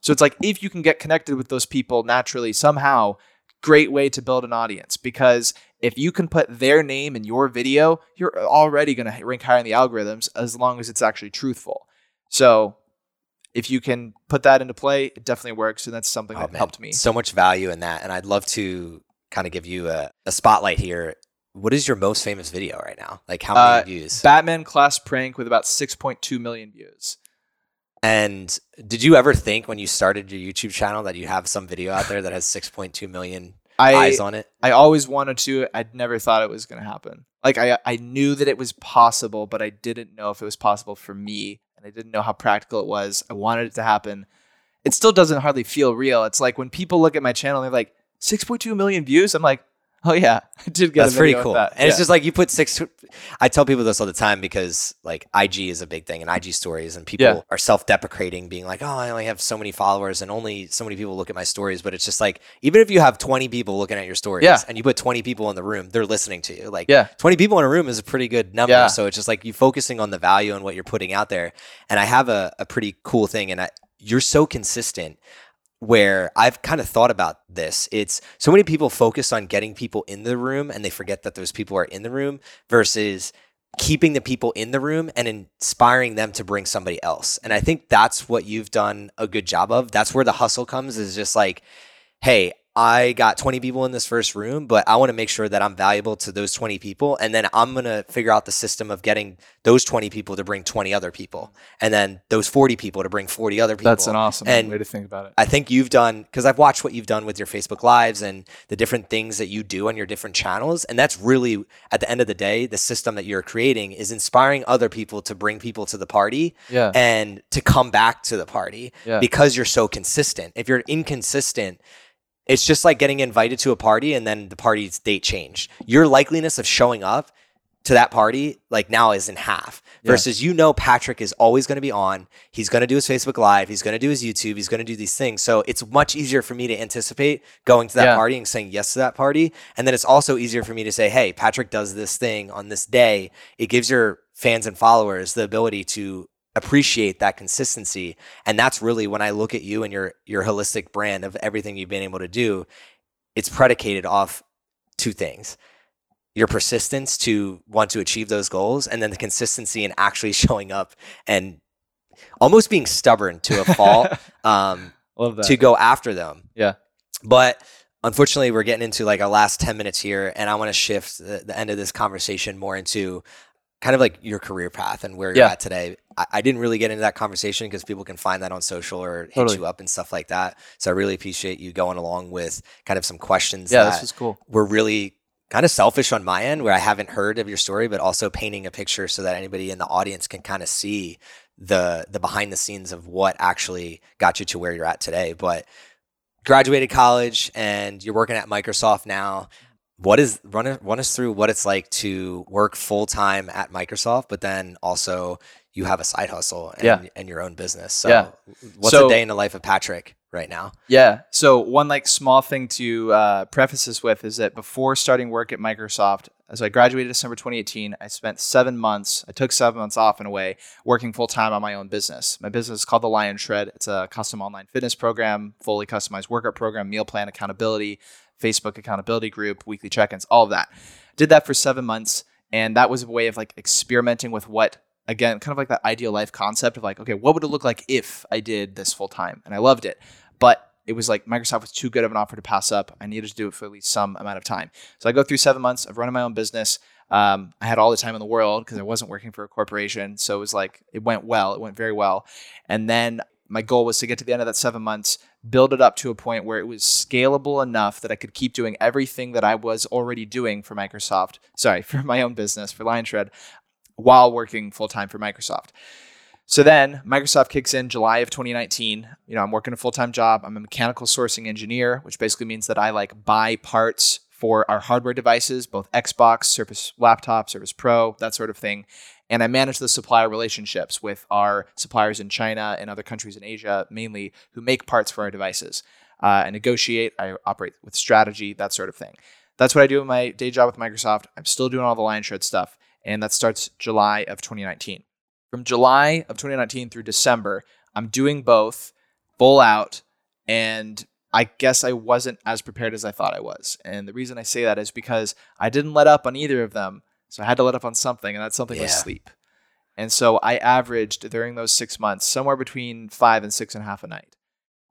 So it's like if you can get connected with those people naturally somehow, great way to build an audience because if you can put their name in your video, you're already going to rank higher in the algorithms as long as it's actually truthful. So if you can put that into play, it definitely works. And that's something oh, that man. helped me. So much value in that. And I'd love to kind of give you a, a spotlight here. What is your most famous video right now? Like how many uh, views? Batman class prank with about 6.2 million views. And did you ever think when you started your YouTube channel that you have some video out there that has 6.2 million I, eyes on it? I always wanted to. I'd never thought it was going to happen. Like I, I knew that it was possible, but I didn't know if it was possible for me, and I didn't know how practical it was. I wanted it to happen. It still doesn't hardly feel real. It's like when people look at my channel, they're like, 6.2 million views. I'm like, *laughs* Oh yeah, I did get. That's pretty cool. That. And yeah. it's just like you put six. I tell people this all the time because like IG is a big thing and IG stories, and people yeah. are self-deprecating, being like, "Oh, I only have so many followers, and only so many people look at my stories." But it's just like even if you have twenty people looking at your stories, yeah. and you put twenty people in the room, they're listening to you. Like, yeah. twenty people in a room is a pretty good number. Yeah. So it's just like you focusing on the value and what you're putting out there. And I have a, a pretty cool thing, and I, you're so consistent where I've kind of thought about this. It's so many people focus on getting people in the room and they forget that those people are in the room versus keeping the people in the room and inspiring them to bring somebody else. And I think that's what you've done a good job of. That's where the hustle comes is just like, hey, I got 20 people in this first room, but I want to make sure that I'm valuable to those 20 people. And then I'm going to figure out the system of getting those 20 people to bring 20 other people. And then those 40 people to bring 40 other people. That's an awesome and way to think about it. I think you've done, because I've watched what you've done with your Facebook Lives and the different things that you do on your different channels. And that's really, at the end of the day, the system that you're creating is inspiring other people to bring people to the party yeah. and to come back to the party yeah. because you're so consistent. If you're inconsistent, it's just like getting invited to a party and then the party's date changed. Your likeliness of showing up to that party like now is in half Yeah. versus you know Patrick is always going to be on. He's going to do his Facebook live, he's going to do his YouTube, he's going to do these things. So it's much easier for me to anticipate going to that Yeah. party and saying yes to that party. And then it's also easier for me to say, "Hey, Patrick does this thing on this day." It gives your fans and followers the ability to appreciate that consistency. And that's really when I look at you and your your holistic brand of everything you've been able to do, it's predicated off two things your persistence to want to achieve those goals and then the consistency in actually *laughs* showing up and almost being stubborn to a fault *laughs* um, to go after them Yeah. but unfortunately we're getting into like our last 10 minutes here and i want to shift the, the end of this conversation more into kind of like your career path and where you're Yeah. at today I, I didn't really get into that conversation because people can find that on social or hit Totally. you up and stuff like that so i really appreciate you going along with kind of some questions yeah, that this was cool. were really kind of selfish on my end where I haven't heard of your story, but also painting a picture so that anybody in the audience can kind of see the the behind the scenes of what actually got you to where you're at today. But graduated college and you're working at Microsoft now. What is run run us through what it's like to work full time at Microsoft, but then also you have a side hustle and, Yeah. and your own business. So Yeah. what's So- a day in the life of Patrick right now? Yeah. So one like small thing to uh, preface this with is that before starting work at Microsoft, as I graduated December 2018, I spent seven months. I took seven months off in a way, working full time on my own business. My business is called the Lion Shred. It's a custom online fitness program, fully customized workout program, meal plan accountability, Facebook accountability group, weekly check-ins, all of that. Did that for seven months, and that was a way of like experimenting with what again, kind of like that ideal life concept of like, okay, what would it look like if I did this full time? And I loved it. But it was like Microsoft was too good of an offer to pass up. I needed to do it for at least some amount of time. So I go through seven months of running my own business. Um, I had all the time in the world because I wasn't working for a corporation. So it was like, it went well. It went very well. And then my goal was to get to the end of that seven months, build it up to a point where it was scalable enough that I could keep doing everything that I was already doing for Microsoft. Sorry, *laughs* for my own business, for Lion Shred, while working full time for Microsoft. So then Microsoft kicks in July of 2019. You know, I'm working a full time job. I'm a mechanical sourcing engineer, which basically means that I like buy parts for our hardware devices, both Xbox, Surface Laptop, Surface Pro, that sort of thing. And I manage the supplier relationships with our suppliers in China and other countries in Asia, mainly who make parts for our devices. Uh, I negotiate, I operate with strategy, that sort of thing. That's what I do in my day job with Microsoft. I'm still doing all the Lion Shred stuff, and that starts July of 2019 from July of 2019 through December, I'm doing both full out. And I guess I wasn't as prepared as I thought I was. And the reason I say that is because I didn't let up on either of them. So I had to let up on something, and that something was sleep. And so I averaged during those six months somewhere between five and six and a half a night.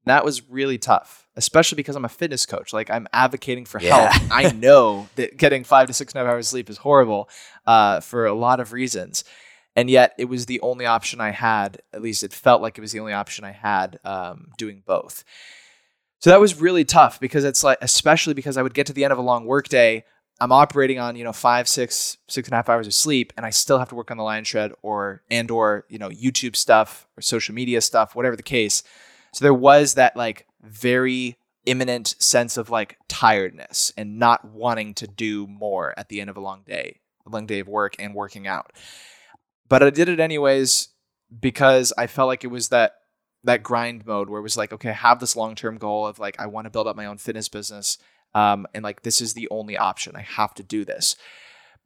That was really tough, especially because I'm a fitness coach. Like I'm advocating for Yeah. health. I *laughs* know that getting five to six and a half hours sleep is horrible uh, for a lot of reasons and yet it was the only option I had. At least it felt like it was the only option I had um, doing both. So that was really tough because it's like, especially because I would get to the end of a long workday, I'm operating on you know five, six, six and a half hours of sleep, and I still have to work on the Lion Shred or and or you know YouTube stuff or social media stuff, whatever the case. So there was that like very imminent sense of like tiredness and not wanting to do more at the end of a long day, a long day of work and working out but I did it anyways because I felt like it was that that grind mode where it was like, okay, I have this long term goal of like I want to build up my own fitness business, um, and like this is the only option. I have to do this.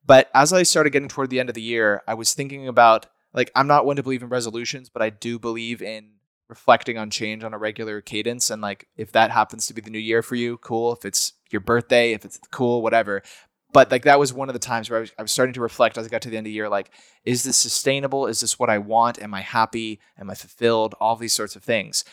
But as I started getting toward the end of the year, I was thinking about like I'm not one to believe in resolutions, but I do believe in reflecting on change on a regular cadence. And like if that happens to be the new year for you, cool. If it's your birthday, if it's cool, whatever. But like that was one of the times where I was, I was starting to reflect as I got to the end of the year like is this sustainable? Is this what i want? Am i happy? Am i fulfilled? All these sorts of things.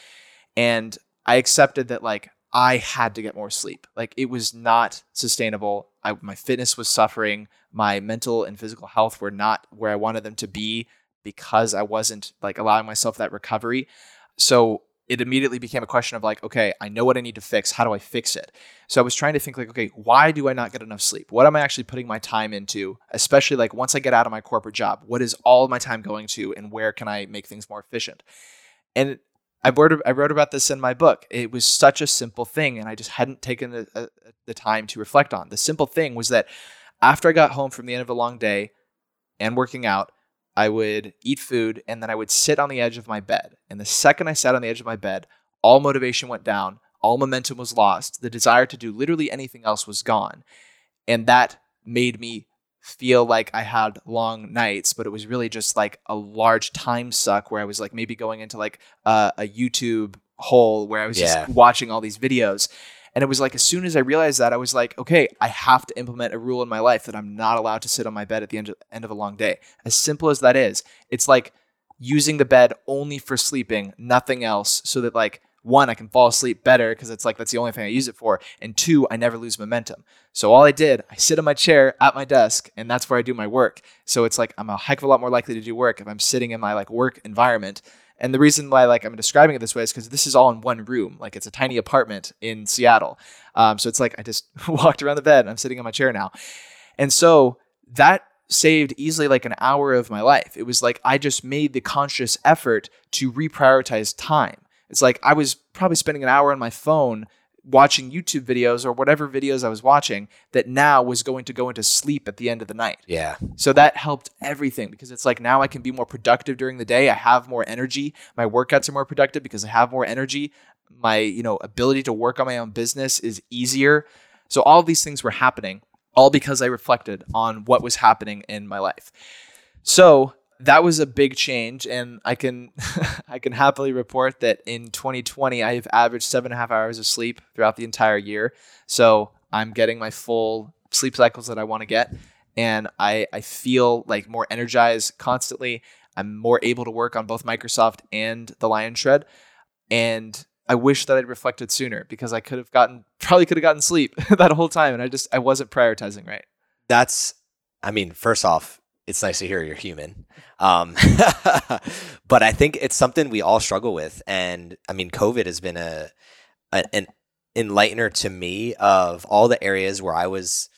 And i accepted that like i had to get more sleep. Like it was not sustainable. I, my fitness was suffering. My mental and physical health were not where i wanted them to be because i wasn't like allowing myself that recovery so it immediately became a question of like, okay, I know what I need to fix. How do I fix it? So I was trying to think like, okay, why do I not get enough sleep? What am I actually putting my time into? Especially like once I get out of my corporate job, what is all my time going to, and where can I make things more efficient? And I wrote, I wrote about this in my book. It was such a simple thing, and I just hadn't taken the, uh, the time to reflect on. The simple thing was that after I got home from the end of a long day, and working out, I would eat food and then I would sit on the edge of my bed. And the second I sat on the edge of my bed, all motivation went down, all momentum was lost, the desire to do literally anything else was gone. And that made me feel like I had long nights, but it was really just like a large time suck where I was like maybe going into like a YouTube hole where I was Yeah. just watching all these videos. And it was like as soon as I realized that, I was like, okay, I have to implement a rule in my life that I'm not allowed to sit on my bed at the end of, end of a long day. As simple as that is, it's like using the bed only for sleeping, nothing else, so that like one, I can fall asleep better because it's like that's the only thing I use it for, and two, I never lose momentum. So all I did, I sit in my chair at my desk, and that's where I do my work. So it's like I'm a heck of a lot more likely to do work if I'm sitting in my like work environment. And the reason why like I'm describing it this way is because this is all in one room. Like it's a tiny apartment in Seattle. Um, so it's like I just *laughs* walked around the bed and I'm sitting in my chair now. And so that saved easily like an hour of my life. It was like I just made the conscious effort to reprioritize time. It's like I was probably spending an hour on my phone watching YouTube videos or whatever videos I was watching that now was going to go into sleep at the end of the night. Yeah. So that helped everything because it's like now I can be more productive during the day. I have more energy. My workouts are more productive because I have more energy. My, you know, ability to work on my own business is easier. So all of these things were happening all because I reflected on what was happening in my life. So that was a big change and i can *laughs* i can happily report that in 2020 i've averaged seven and a half hours of sleep throughout the entire year. So i'm getting my full sleep cycles that i want to get and i i feel like more energized constantly. I'm more able to work on both microsoft and the lion shred and i wish that i'd reflected sooner because i could have gotten *laughs* probably could have gotten sleep *laughs* that whole time and i just i wasn't prioritizing right. That's, I mean, first off, it's nice to hear you're human. Um, *laughs* but I think it's something we all struggle with. And I mean, COVID has been a, a an enlightener to me of all the areas where I was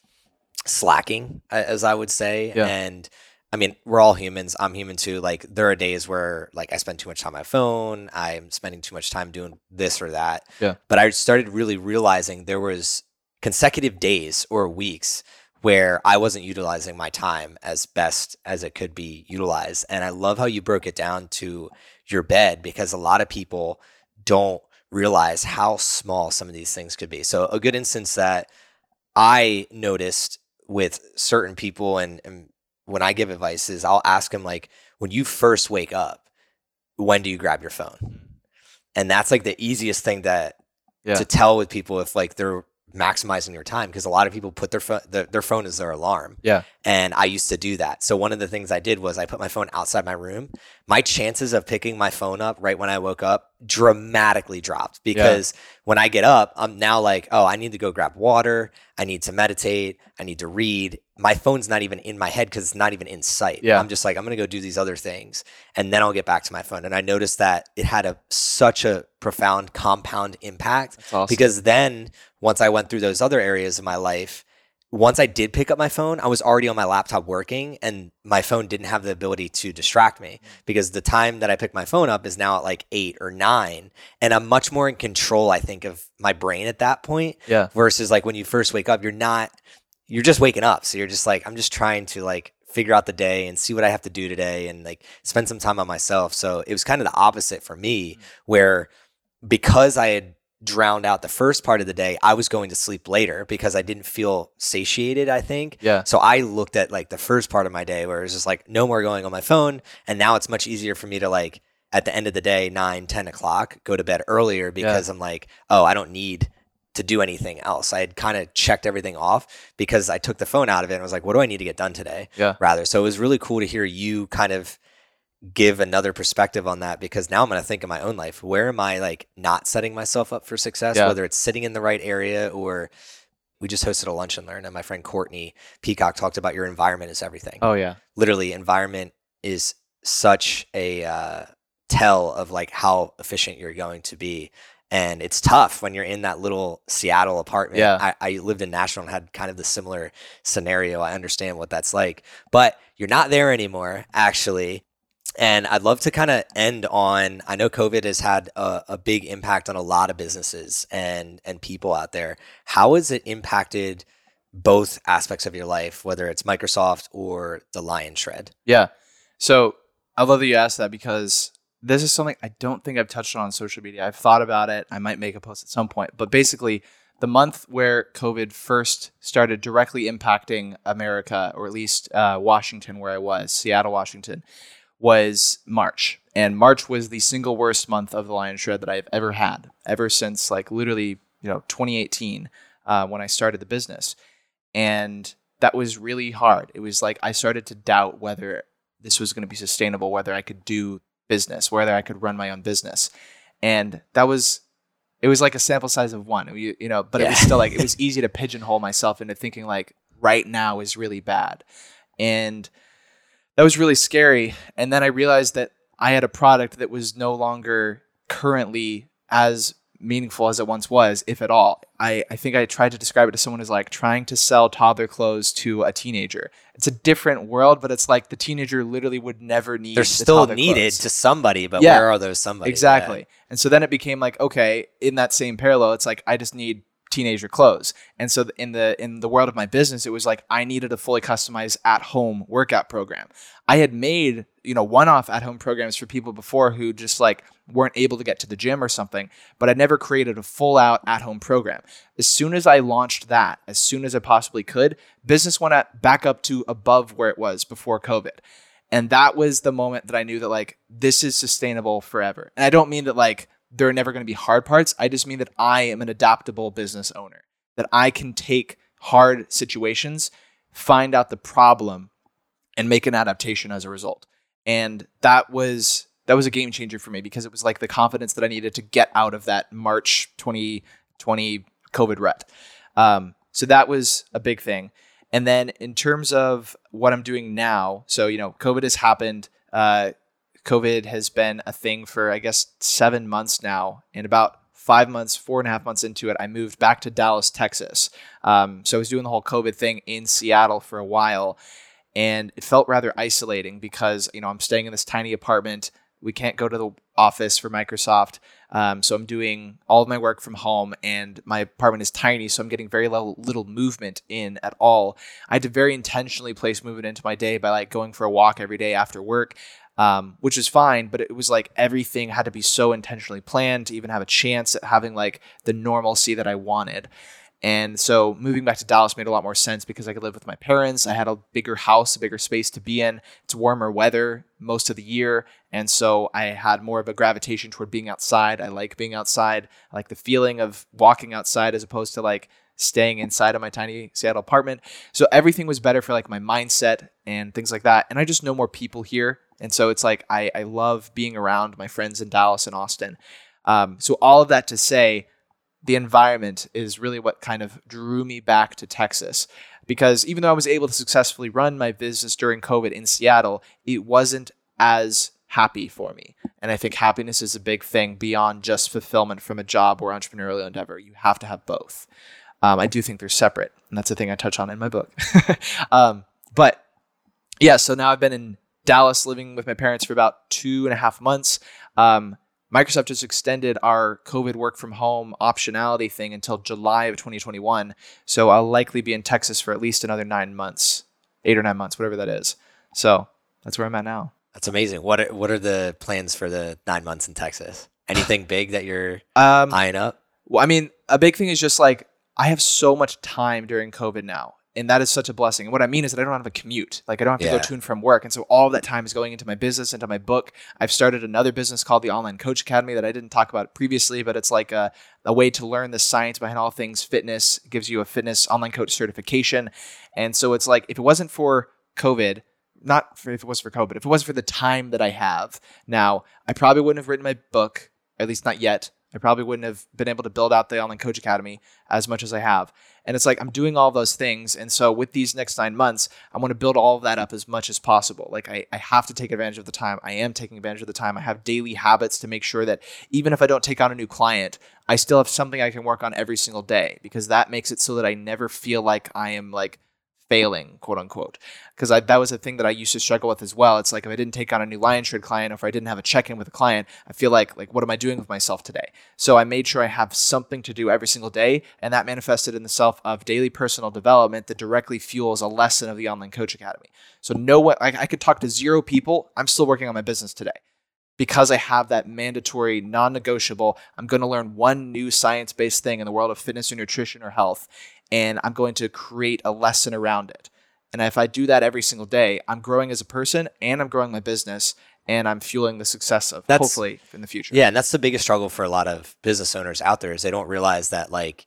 slacking, as I would say. Yeah. And I mean, we're all humans. I'm human too. Like there are days where like I spend too much time on my phone. I'm spending too much time doing this or that. Yeah. But I started really realizing there was consecutive days or weeks where I wasn't utilizing my time as best as it could be utilized. And I love how you broke it down to your bed because a lot of people don't realize how small some of these things could be. So a good instance that I noticed with certain people and, and when I give advice is I'll ask them like when you first wake up, when do you grab your phone? Hmm. And that's like the easiest thing that Yeah. to tell with people if like they're maximizing your time because a lot of people put their phone their, their phone as their alarm. Yeah. and i used to do that. So one of the things i did was i put my phone outside my room. My chances of picking my phone up right when i woke up dramatically dropped because when i get up i'm now like oh i need to go grab water. I need to meditate. I need to read my phone's not even in my head because it's not even in sight Yeah. i'm just like i'm gonna go do these other things and then i'll get back to my phone and i noticed that it had a such a profound compound impact awesome. because then once I went through those other areas of my life, once I did pick up my phone, I was already on my laptop working and my phone didn't have the ability to distract me because the time that I pick my phone up is now at like eight or nine. And I'm much more in control, I think, of my brain at that point yeah. versus like when you first wake up, you're not, you're just waking up. So you're just like, I'm just trying to like figure out the day and see what I have to do today and like spend some time on myself. So it was kind of the opposite for me mm-hmm. where because I had drowned out the first part of the day, I was going to sleep later because I didn't feel satiated, I think. Yeah. So I looked at like the first part of my day where it was just like no more going on my phone. And now it's much easier for me to like at the end of the day, nine, 10 o'clock, go to bed earlier because I'm like, oh, I don't need to do anything else. I had kind of checked everything off because I took the phone out of it and was like, what do I need to get done today? Yeah. Rather. So it was really cool to hear you kind of give another perspective on that because now I'm going to think of my own life. Where am I like not setting myself up for success, Yeah. whether it's sitting in the right area or we just hosted a lunch and learn and my friend Courtney Peacock talked about your environment is everything. Oh yeah. Literally environment is such a uh, tell of like how efficient you're going to be. And it's tough when you're in that little Seattle apartment. Yeah. I, I lived in Nashville and had kind of the similar scenario. I understand what that's like, but you're not there anymore, actually. And I'd love to kind of end on I know COVID has had a, a big impact on a lot of businesses and and people out there. How has it impacted both aspects of your life, whether it's Microsoft or the Lion Shred? Yeah. So I love that you asked that because this is something I don't think I've touched on on social media. I've thought about it. I might make a post at some point, but basically, the month where COVID first started directly impacting America, or at least uh, Washington, where I was, Seattle, Washington, was March. And March was the single worst month of the Lion Shred that I've ever had, ever since like literally, you know, 2018 uh, when I started the business. And that was really hard. It was like I started to doubt whether this was going to be sustainable, whether I could do business, whether I could run my own business. And that was it was like a sample size of one, you, you know, but yeah. it was still like it *laughs* was easy to pigeonhole myself into thinking like right now is really bad. And that was really scary. And then I realized that I had a product that was no longer currently as meaningful as it once was, if at all. I, I think I tried to describe it to someone as like trying to sell toddler clothes to a teenager. It's a different world, but it's like the teenager literally would never need. They're the still needed clothes. to somebody, but yeah, where are those somebody? Exactly. Yeah. And so then it became like, okay, in that same parallel, it's like I just need teenager clothes. And so in the in the world of my business, it was like I needed a fully customized at home workout program. I had made, you know, one-off at-home programs for people before who just like weren't able to get to the gym or something, but I never created a full-out at-home program. As soon as I launched that, as soon as I possibly could, business went at, back up to above where it was before COVID. And that was the moment that I knew that like this is sustainable forever. And I don't mean that like there are never going to be hard parts. I just mean that I am an adaptable business owner, that I can take hard situations, find out the problem, and make an adaptation as a result. And that was that was a game changer for me because it was like the confidence that I needed to get out of that March 2020 COVID rut. Um, so that was a big thing. And then in terms of what I'm doing now, so you know, COVID has happened. Uh, COVID has been a thing for, I guess, seven months now. And about five months, four and a half months into it, I moved back to Dallas, Texas. Um, so I was doing the whole COVID thing in Seattle for a while. And it felt rather isolating because, you know, I'm staying in this tiny apartment. We can't go to the office for Microsoft. Um, so I'm doing all of my work from home, and my apartment is tiny, so I'm getting very little, little movement in at all. I had to very intentionally place movement into my day by like going for a walk every day after work um, which is fine. But it was like everything had to be so intentionally planned to even have a chance at having like the normalcy that I wanted. And so moving back to Dallas made a lot more sense because I could live with my parents. I had a bigger house, a bigger space to be in. It's warmer weather most of the year. And so I had more of a gravitation toward being outside. I like being outside. I like the feeling of walking outside as opposed to like staying inside of my tiny Seattle apartment. So everything was better for like my mindset and things like that. And I just know more people here. And so it's like I, I love being around my friends in Dallas and Austin. Um, so all of that to say, the environment is really what kind of drew me back to Texas. Because even though I was able to successfully run my business during COVID in Seattle, it wasn't as happy for me. And I think happiness is a big thing beyond just fulfillment from a job or entrepreneurial endeavor. You have to have both. Um, I do think they're separate, and that's a thing I touch on in my book. *laughs* um, but yeah, so now I've been in Dallas living with my parents for about two and a half months. Um, Microsoft just extended our COVID work from home optionality thing until July of 2021. So I'll likely be in Texas for at least another nine months, eight or nine months, whatever that is. So that's where I'm at now. That's amazing. What are, what are the plans for the nine months in Texas? Anything big that you're um, eyeing up? Well, I mean, a big thing is just like I have so much time during COVID now and that is such a blessing. And what I mean is that I don't have a commute. Like I don't have to yeah. go to and from work. And so all of that time is going into my business, into my book. I've started another business called the Online Coach Academy that I didn't talk about previously, but it's like a, a way to learn the science behind all things fitness. It gives you a fitness online coach certification. And so it's like if it wasn't for COVID, not for, if it was for COVID, if it wasn't for the time that I have now, I probably wouldn't have written my book, at least not yet. I probably wouldn't have been able to build out the Online Coach Academy as much as I have. And it's like I'm doing all those things. And so with these next nine months, I want to build all of that up as much as possible. Like I, I have to take advantage of the time. I am taking advantage of the time. I have daily habits to make sure that even if I don't take on a new client, I still have something I can work on every single day because that makes it so that I never feel like I am like failing, quote unquote. Because that was a thing that I used to struggle with as well. It's like if I didn't take on a new Lion Shred client, or if I didn't have a check in with a client, I feel like like what am I doing with myself today? So I made sure I have something to do every single day, and that manifested in the self of daily personal development that directly fuels a lesson of the Online Coach Academy. So no what I, I could talk to zero people. I'm still working on my business today because I have that mandatory, non negotiable, I'm going to learn one new science based thing in the world of fitness or nutrition or health, and I'm going to create a lesson around it. And if I do that every single day, I'm growing as a person and I'm growing my business and I'm fueling the success of that's, hopefully in the future. Yeah, and that's the biggest struggle for a lot of business owners out there is they don't realize that like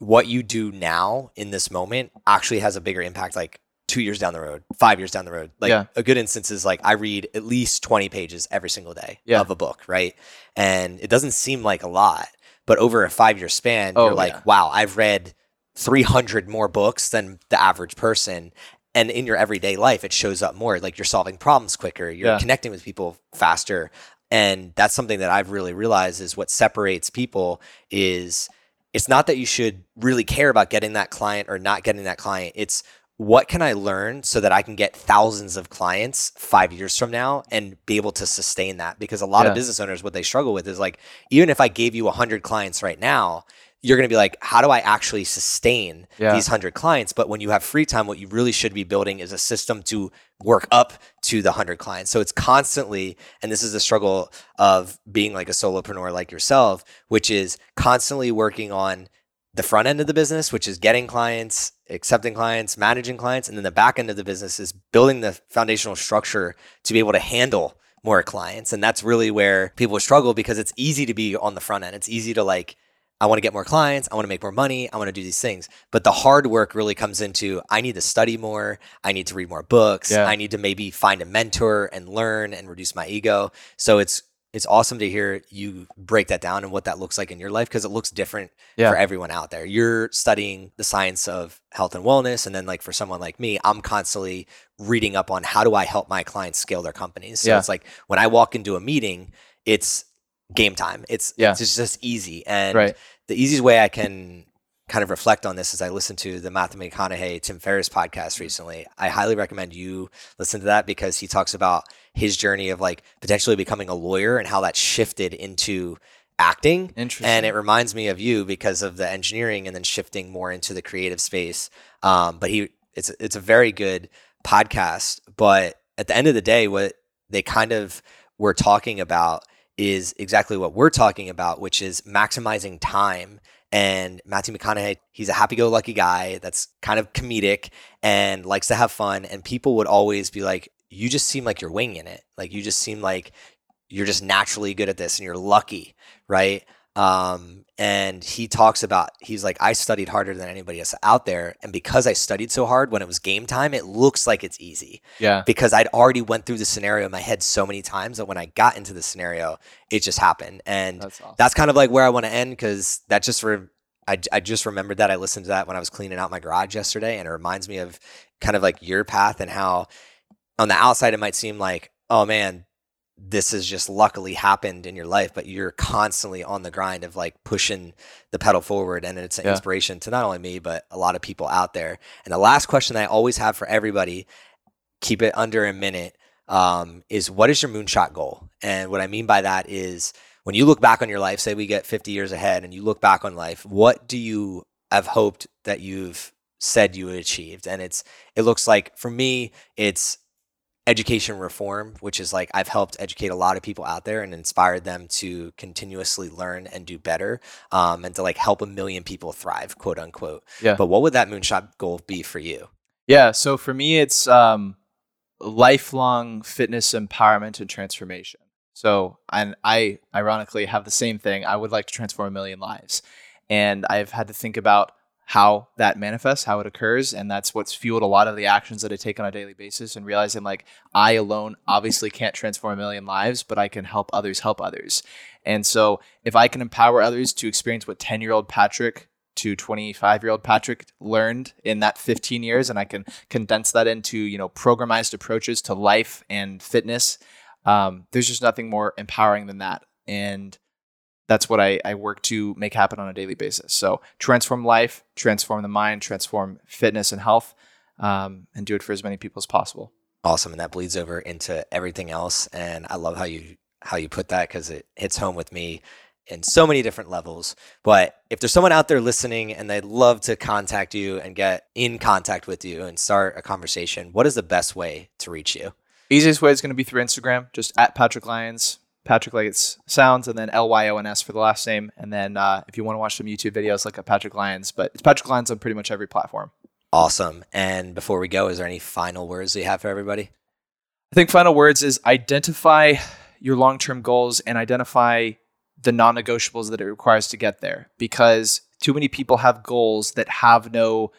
what you do now in this moment actually has a bigger impact like two years down the road, five years down the road. Like yeah. a good instance is like I read at least 20 pages every single day yeah. of a book, right? And it doesn't seem like a lot, but over a five year span, oh, you're like, yeah. wow, I've read 300 more books than the average person. And in your everyday life, it shows up more. Like you're solving problems quicker, you're connecting with people faster. And that's something that I've really realized is what separates people is it's not that you should really care about getting that client or not getting that client. It's what can I learn so that I can get thousands of clients five years from now and be able to sustain that? Because a lot yeah. of business owners, what they struggle with is like, even if I gave you 100 clients right now, you're going to be like, how do I actually sustain yeah. these 100 clients? But when you have free time, what you really should be building is a system to work up to the 100 clients. So it's constantly, and this is the struggle of being like a solopreneur like yourself, which is constantly working on the front end of the business, which is getting clients, accepting clients, managing clients, and then the back end of the business is building the foundational structure to be able to handle more clients. And that's really where people struggle because it's easy to be on the front end. It's easy to like, I want to get more clients, I want to make more money, I want to do these things. But the hard work really comes into I need to study more, I need to read more books, yeah. I need to maybe find a mentor and learn and reduce my ego. So it's it's awesome to hear you break that down and what that looks like in your life because it looks different yeah. for everyone out there. You're studying the science of health and wellness. And then, like, for someone like me, I'm constantly reading up on how do I help my clients scale their companies. So yeah. it's like when I walk into a meeting, it's game time. It's, yeah. it's just easy. And right. the easiest way I can kind of reflect on this is I listened to the Matthew McConaughey, Tim Ferriss podcast recently. I highly recommend you listen to that because he talks about his journey of like potentially becoming a lawyer and how that shifted into acting. Interesting. And it reminds me of you because of the engineering and then shifting more into the creative space. Um, but he, it's it's a very good podcast. But at the end of the day, what they kind of were talking about is exactly what we're talking about, which is maximizing time and Matthew McConaughey, he's a happy go lucky guy that's kind of comedic and likes to have fun. And people would always be like, you just seem like you're winging it. Like you just seem like you're just naturally good at this and you're lucky, right? Um, and he talks about he's like I studied harder than anybody else out there, and because I studied so hard, when it was game time, it looks like it's easy. Yeah. Because I'd already went through the scenario in my head so many times that when I got into the scenario, it just happened, and that's, awesome. that's kind of like where I want to end because that just for I, I just remembered that I listened to that when I was cleaning out my garage yesterday, and it reminds me of kind of like your path and how on the outside it might seem like oh man this has just luckily happened in your life, but you're constantly on the grind of like pushing the pedal forward. And it's an yeah. inspiration to not only me, but a lot of people out there. And the last question I always have for everybody, keep it under a minute, um, is what is your moonshot goal? And what I mean by that is when you look back on your life, say we get 50 years ahead and you look back on life, what do you have hoped that you've said you achieved? And it's, it looks like for me, it's education reform, which is like I've helped educate a lot of people out there and inspired them to continuously learn and do better, um, and to like help a million people thrive, quote unquote. Yeah. But what would that moonshot goal be for you? Yeah. So for me, it's um, lifelong fitness empowerment and transformation. So, and I ironically have the same thing. I would like to transform a million lives. And I've had to think about how that manifests, how it occurs. And that's what's fueled a lot of the actions that I take on a daily basis and realizing like I alone obviously can't transform a million lives, but I can help others help others. And so if I can empower others to experience what 10 year old Patrick to 25 year old Patrick learned in that 15 years, and I can condense that into, you know, programized approaches to life and fitness, um, there's just nothing more empowering than that. And that's what I, I work to make happen on a daily basis. So transform life, transform the mind, transform fitness and health. um, and do it for as many people as possible. Awesome, and that bleeds over into everything else. And I love how you how you put that because it hits home with me in so many different levels. But if there's someone out there listening and they'd love to contact you and get in contact with you and start a conversation, what is the best way to reach you? Easiest way is going to be through Instagram, just at Patrick Lyons. Patrick it sounds, and then L Y O N S for the last name. And then uh, if you want to watch some YouTube videos, look at Patrick Lyons. But it's Patrick Lyons on pretty much every platform. Awesome. And before we go, is there any final words you have for everybody? I think final words is identify your long term goals and identify the non negotiables that it requires to get there because too many people have goals that have no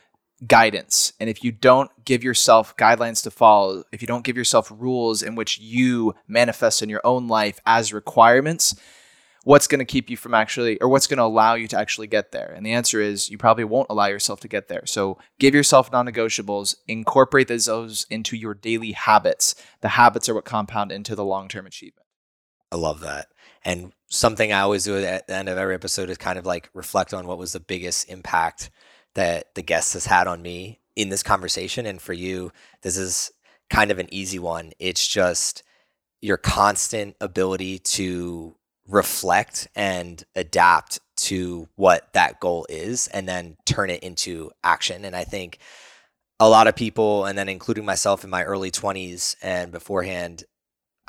guidance. And if you don't give yourself guidelines to follow, if you don't give yourself rules in which you manifest in your own life as requirements, what's going to keep you from actually, or what's going to allow you to actually get there? And the answer is you probably won't allow yourself to get there. So give yourself non negotiables, incorporate those into your daily habits. The habits are what compound into the long term achievement. I love that. And something I always do at the end of every episode is kind of like reflect on what was the biggest impact that the guest has had on me in this conversation. And for you, this is kind of an easy one. It's just your constant ability to reflect and adapt to what that goal is and then turn it into action. And I think a lot of people, and then including myself in my early 20s and beforehand,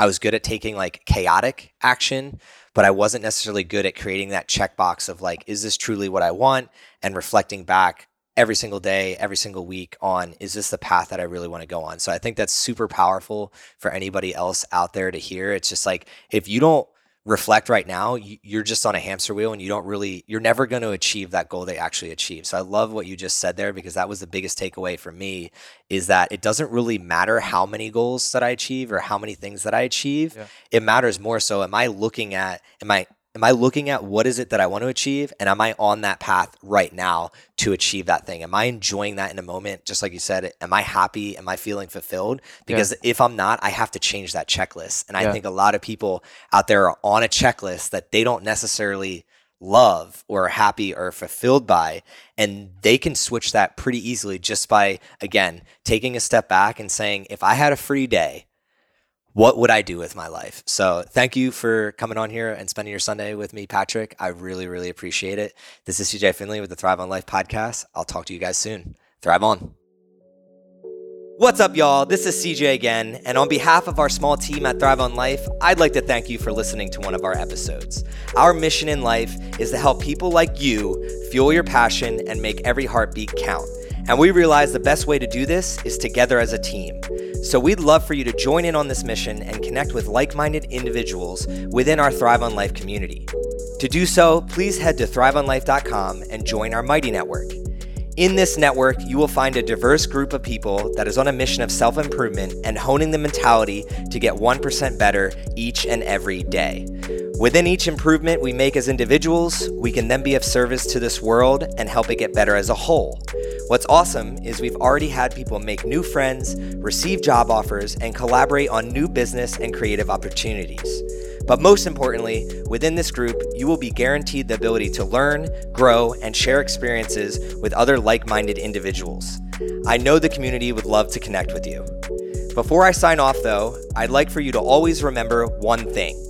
I was good at taking like chaotic action, but I wasn't necessarily good at creating that checkbox of like, is this truly what I want? And reflecting back every single day, every single week on, is this the path that I really want to go on? So I think that's super powerful for anybody else out there to hear. It's just like, if you don't reflect right now, you're just on a hamster wheel and you don't really, you're never going to achieve that goal they actually achieve. So I love what you just said there because that was the biggest takeaway for me is that it doesn't really matter how many goals that I achieve or how many things that I achieve. Yeah. It matters more so, am I looking at, am I, am I looking at what is it that I want to achieve and am I on that path right now to achieve that thing? Am I enjoying that in a moment? Just like you said, am I happy? Am I feeling fulfilled? Because yeah. if I'm not, I have to change that checklist. And I yeah. think a lot of people out there are on a checklist that they don't necessarily love or happy or fulfilled by and they can switch that pretty easily just by again taking a step back and saying if i had a free day what would I do with my life? So thank you for coming on here and spending your Sunday with me, Patrick. I really, really appreciate it. This is CJ Finley with the Thrive on Life podcast. I'll talk to you guys soon. Thrive on. What's up, y'all? This is CJ again, and on behalf of our small team at Thrive on Life, I'd like to thank you for listening to one of our episodes. Our mission in life is to help people like you fuel your passion and make every heartbeat count. And we realize the best way to do this is together as a team. So we'd love for you to join in on this mission and connect with like minded individuals within our Thrive on Life community. To do so, please head to thriveonlife.com and join our Mighty Network. In this network, you will find a diverse group of people that is on a mission of self improvement and honing the mentality to get 1% better each and every day. Within each improvement we make as individuals, we can then be of service to this world and help it get better as a whole. What's awesome is we've already had people make new friends, receive job offers, and collaborate on new business and creative opportunities. But most importantly, within this group, you will be guaranteed the ability to learn, grow, and share experiences with other like minded individuals. I know the community would love to connect with you. Before I sign off, though, I'd like for you to always remember one thing.